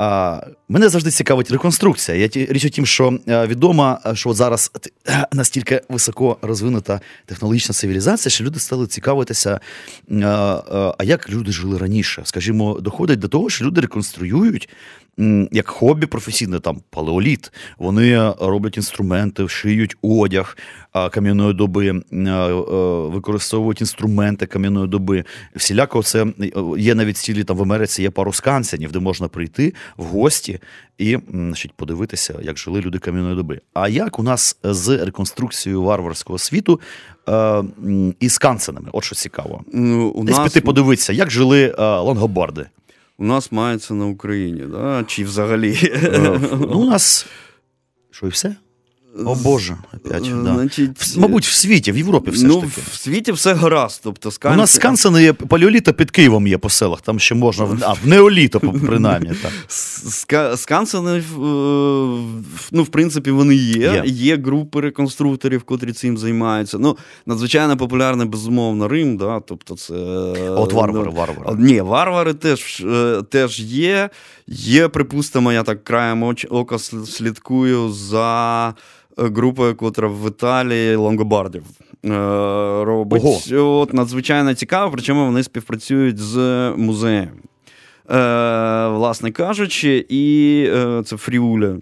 S1: А, Мене завжди цікавить реконструкція. Я Річ у тім, що е, відомо, е, що зараз е, настільки високо розвинута технологічна цивілізація, що люди стали цікавитися, а як люди жили раніше. Скажімо, доходить до того, що люди реконструюють як хобі професійне, там палеоліт. Вони роблять інструменти, шиють одяг кам'яної доби, використовують інструменти кам'яної доби. Всіляко це є навіть цілі там в Америці, є пару скансенів, де можна прийти в гості і значить, подивитися, як жили люди кам'яної доби. А як у нас з реконструкцією варварського світу е, і скансенами? От що цікаво.
S2: Ну, у
S1: Десь
S2: нас...
S1: піти подивитися, як жили е, лонгобарди.
S2: У нас мається на Україні, да? чи взагалі?
S1: Е, ну, У нас що і все? О Боже, опять,
S2: Е,
S1: да.
S2: значить,
S1: Мабуть, в світі, в Європі все
S2: ну,
S1: ж таки.
S2: в світі все гаразд. Тобто, сканси...
S1: У нас скансени є палеоліта під Києвом є по селах, там ще можна, в- а в неоліто, принаймні. Так.
S2: Ска- Скансени, е, ну, в принципі, вони є.
S1: Є.
S2: Є, групи реконструкторів, котрі цим займаються. Ну, надзвичайно популярний, безумовно, Рим, да, тобто це.
S1: А от варвари,
S2: ну,
S1: варвари.
S2: Ні, варвари теж, е, теж є. Є, припустимо, я так краєм ока слідкую за е, групою, котра в Італії лонгобардів. робить. Робить от надзвичайно цікаво, причому вони співпрацюють з музеєм. Е, власне кажучи, і е, це Фріуля.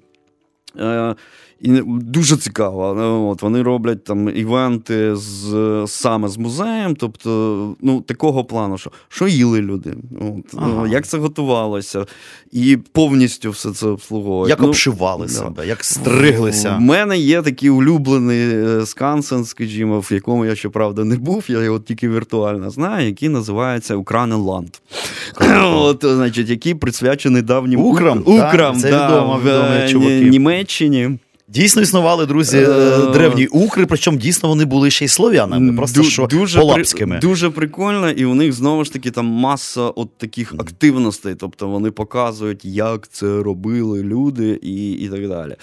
S2: І дуже цікаво. От, вони роблять там івенти з, саме з музеєм, тобто ну, такого плану, що, що їли люди, от,
S1: Ага.
S2: ну, як це готувалося, і повністю все це обслуговують.
S1: Як
S2: Ну,
S1: обшивали
S2: да.
S1: себе, як стриглися.
S2: У мене є такий улюблений е, скансен, скажімо, в якому я щоправда не був, я його тільки віртуально знаю, який називається Укранеланд. От, значить, який присвячений давнім
S1: Украм,
S2: Украм
S1: це
S2: да,
S1: відомо,
S2: в е,
S1: чуваки.
S2: Німеччині.
S1: Дійсно існували, друзі, е,
S2: Е,
S1: древні укри, причому дійсно вони були ще й слов'янами, просто
S2: Ду-
S1: що
S2: дуже,
S1: полапськими.
S2: при- дуже прикольно, і у них знову ж таки там маса от таких активностей. Тобто вони показують, як це робили люди, і, і так далі.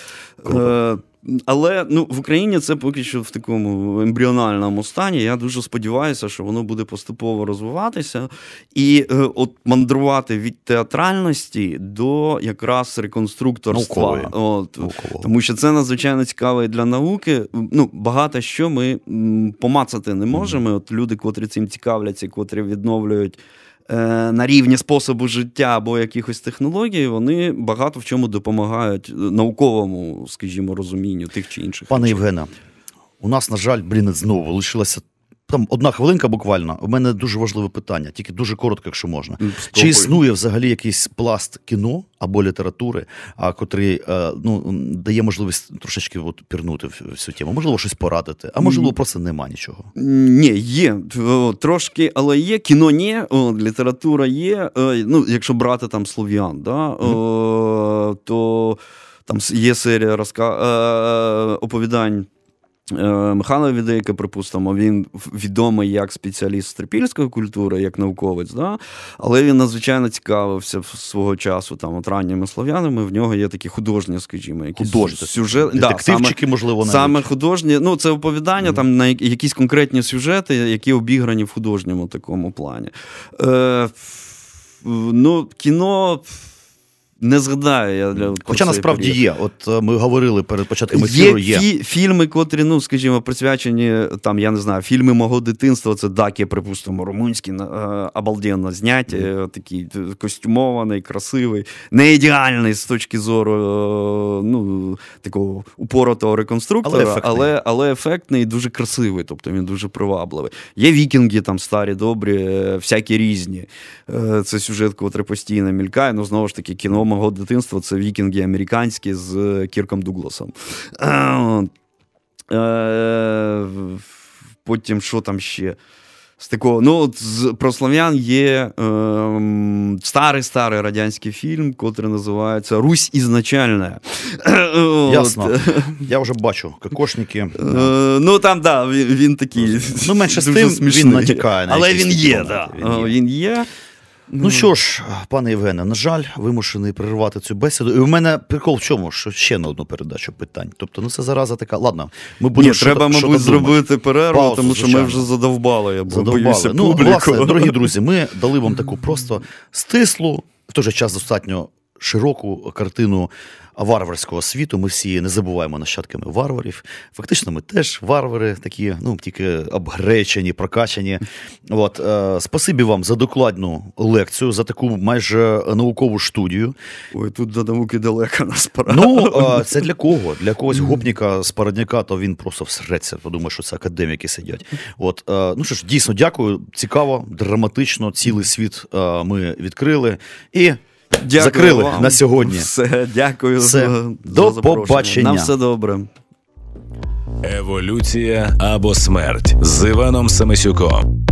S2: Е, але ну, в Україні це поки що в такому ембріональному стані. Я дуже сподіваюся, що воно буде поступово розвиватися і е, от мандрувати від театральності до якраз реконструкторства.
S1: Наукової.
S2: От, тому що це надзвичайно цікаво і для науки. Ну, багато що ми помацати не можемо. От люди, котрі цим цікавляться, котрі відновлюють. Е, На рівні способу життя або якихось технологій, вони багато в чому допомагають науковому, скажімо, розумінню тих чи інших.
S1: Пане
S2: речей.
S1: Євгене, у нас, на жаль, блін, знову лишилася там одна хвилинка буквально. У мене дуже важливе питання, тільки дуже коротко, якщо можна.
S2: Ну,
S1: Чи існує взагалі якийсь пласт кіно або літератури, а котрий е, ну, дає можливість трошечки от, пірнути в цю тему? Можливо, щось порадити, а можливо, просто нема нічого.
S2: Ні, є трошки, але є кіно ні, література є. Е, Ну, якщо брати там слов'ян, да, то там є серія розка... е, оповідань. Е, Михайла Відейка, припустимо, він відомий як спеціаліст з трипільської культури, як науковець, да? але він надзвичайно цікавився свого часу там, от ранніми слов'янами. В нього є такі художні, скажімо, якісь
S1: Художні.
S2: сюжет... да,
S1: можливо, навіть.
S2: Саме художні, ну це оповідання, там на якісь конкретні сюжети, які обіграні в художньому такому плані. Е, ну, кіно не згадаю я для
S1: Хоча насправді
S2: період.
S1: є. От е, ми говорили перед початком ефіру,
S2: Є,
S1: є.
S2: фільми, котрі, ну, скажімо, присвячені там, я не знаю, фільми мого дитинства. Це Дакі, припустимо, румунські, е, обалденно зняті, е, такий костюмований, красивий, не ідеальний з точки зору ну, такого упоротого реконструктора,
S1: Але ефектний.
S2: але, але ефектний і дуже красивий, тобто він дуже привабливий. Є вікінги, там старі, добрі, всякі різні. Це сюжет, котрий постійно мількає. Ну, знову ж таки, кіно мого дитинства це вікінги американські з е, Кірком Дугласом. Е, от. Е, Потім що там ще? З такого, ну, от з про слов'ян є ем, старий-старий радянський фільм, котрий називається Русь ізначальна.
S1: Ясно. Я вже бачу кокошники.
S2: Е, ну там, да, він, він такий.
S1: Ну, менше з тим, він натякає на
S2: Але він є, да.
S1: Він є.
S2: Є.
S1: Ну що ж, пане Євгене, на жаль, вимушений перервати цю бесіду. І у мене прикол в чому, що ще на одну передачу питань. Тобто, ну це зараза така. Ладно, ми будемо
S2: Ні, треба,
S1: що
S2: мабуть,
S1: що
S2: зробити перерву,
S1: Паузу,
S2: тому що ми вже задовбали. Я
S1: Задовбали.
S2: боюся
S1: Ну,
S2: публіку.
S1: власне, дорогі друзі, ми дали вам таку просто стислу, в той же час достатньо широку картину варварського світу. Ми всі не забуваємо нащадками варварів. Фактично, ми теж варвари, такі, ну тільки обгречені, прокачані. От, е, спасибі вам за докладну лекцію, за таку майже наукову студію.
S2: Ой, тут до науки далеко насправді.
S1: Ну, е, це для кого? Для когось гопніка з парадняка, то він просто всреться, подумає, що це академіки сидять. От, е, ну що ж, дійсно, дякую. Цікаво, драматично, цілий світ е, ми відкрили. І
S2: Дякую
S1: закрили
S2: вам.
S1: на сьогодні.
S2: Все, дякую
S1: Все.
S2: за,
S1: До
S2: за
S1: побачення.
S2: На все добре.
S3: Еволюція або смерть з Іваном Самисюком.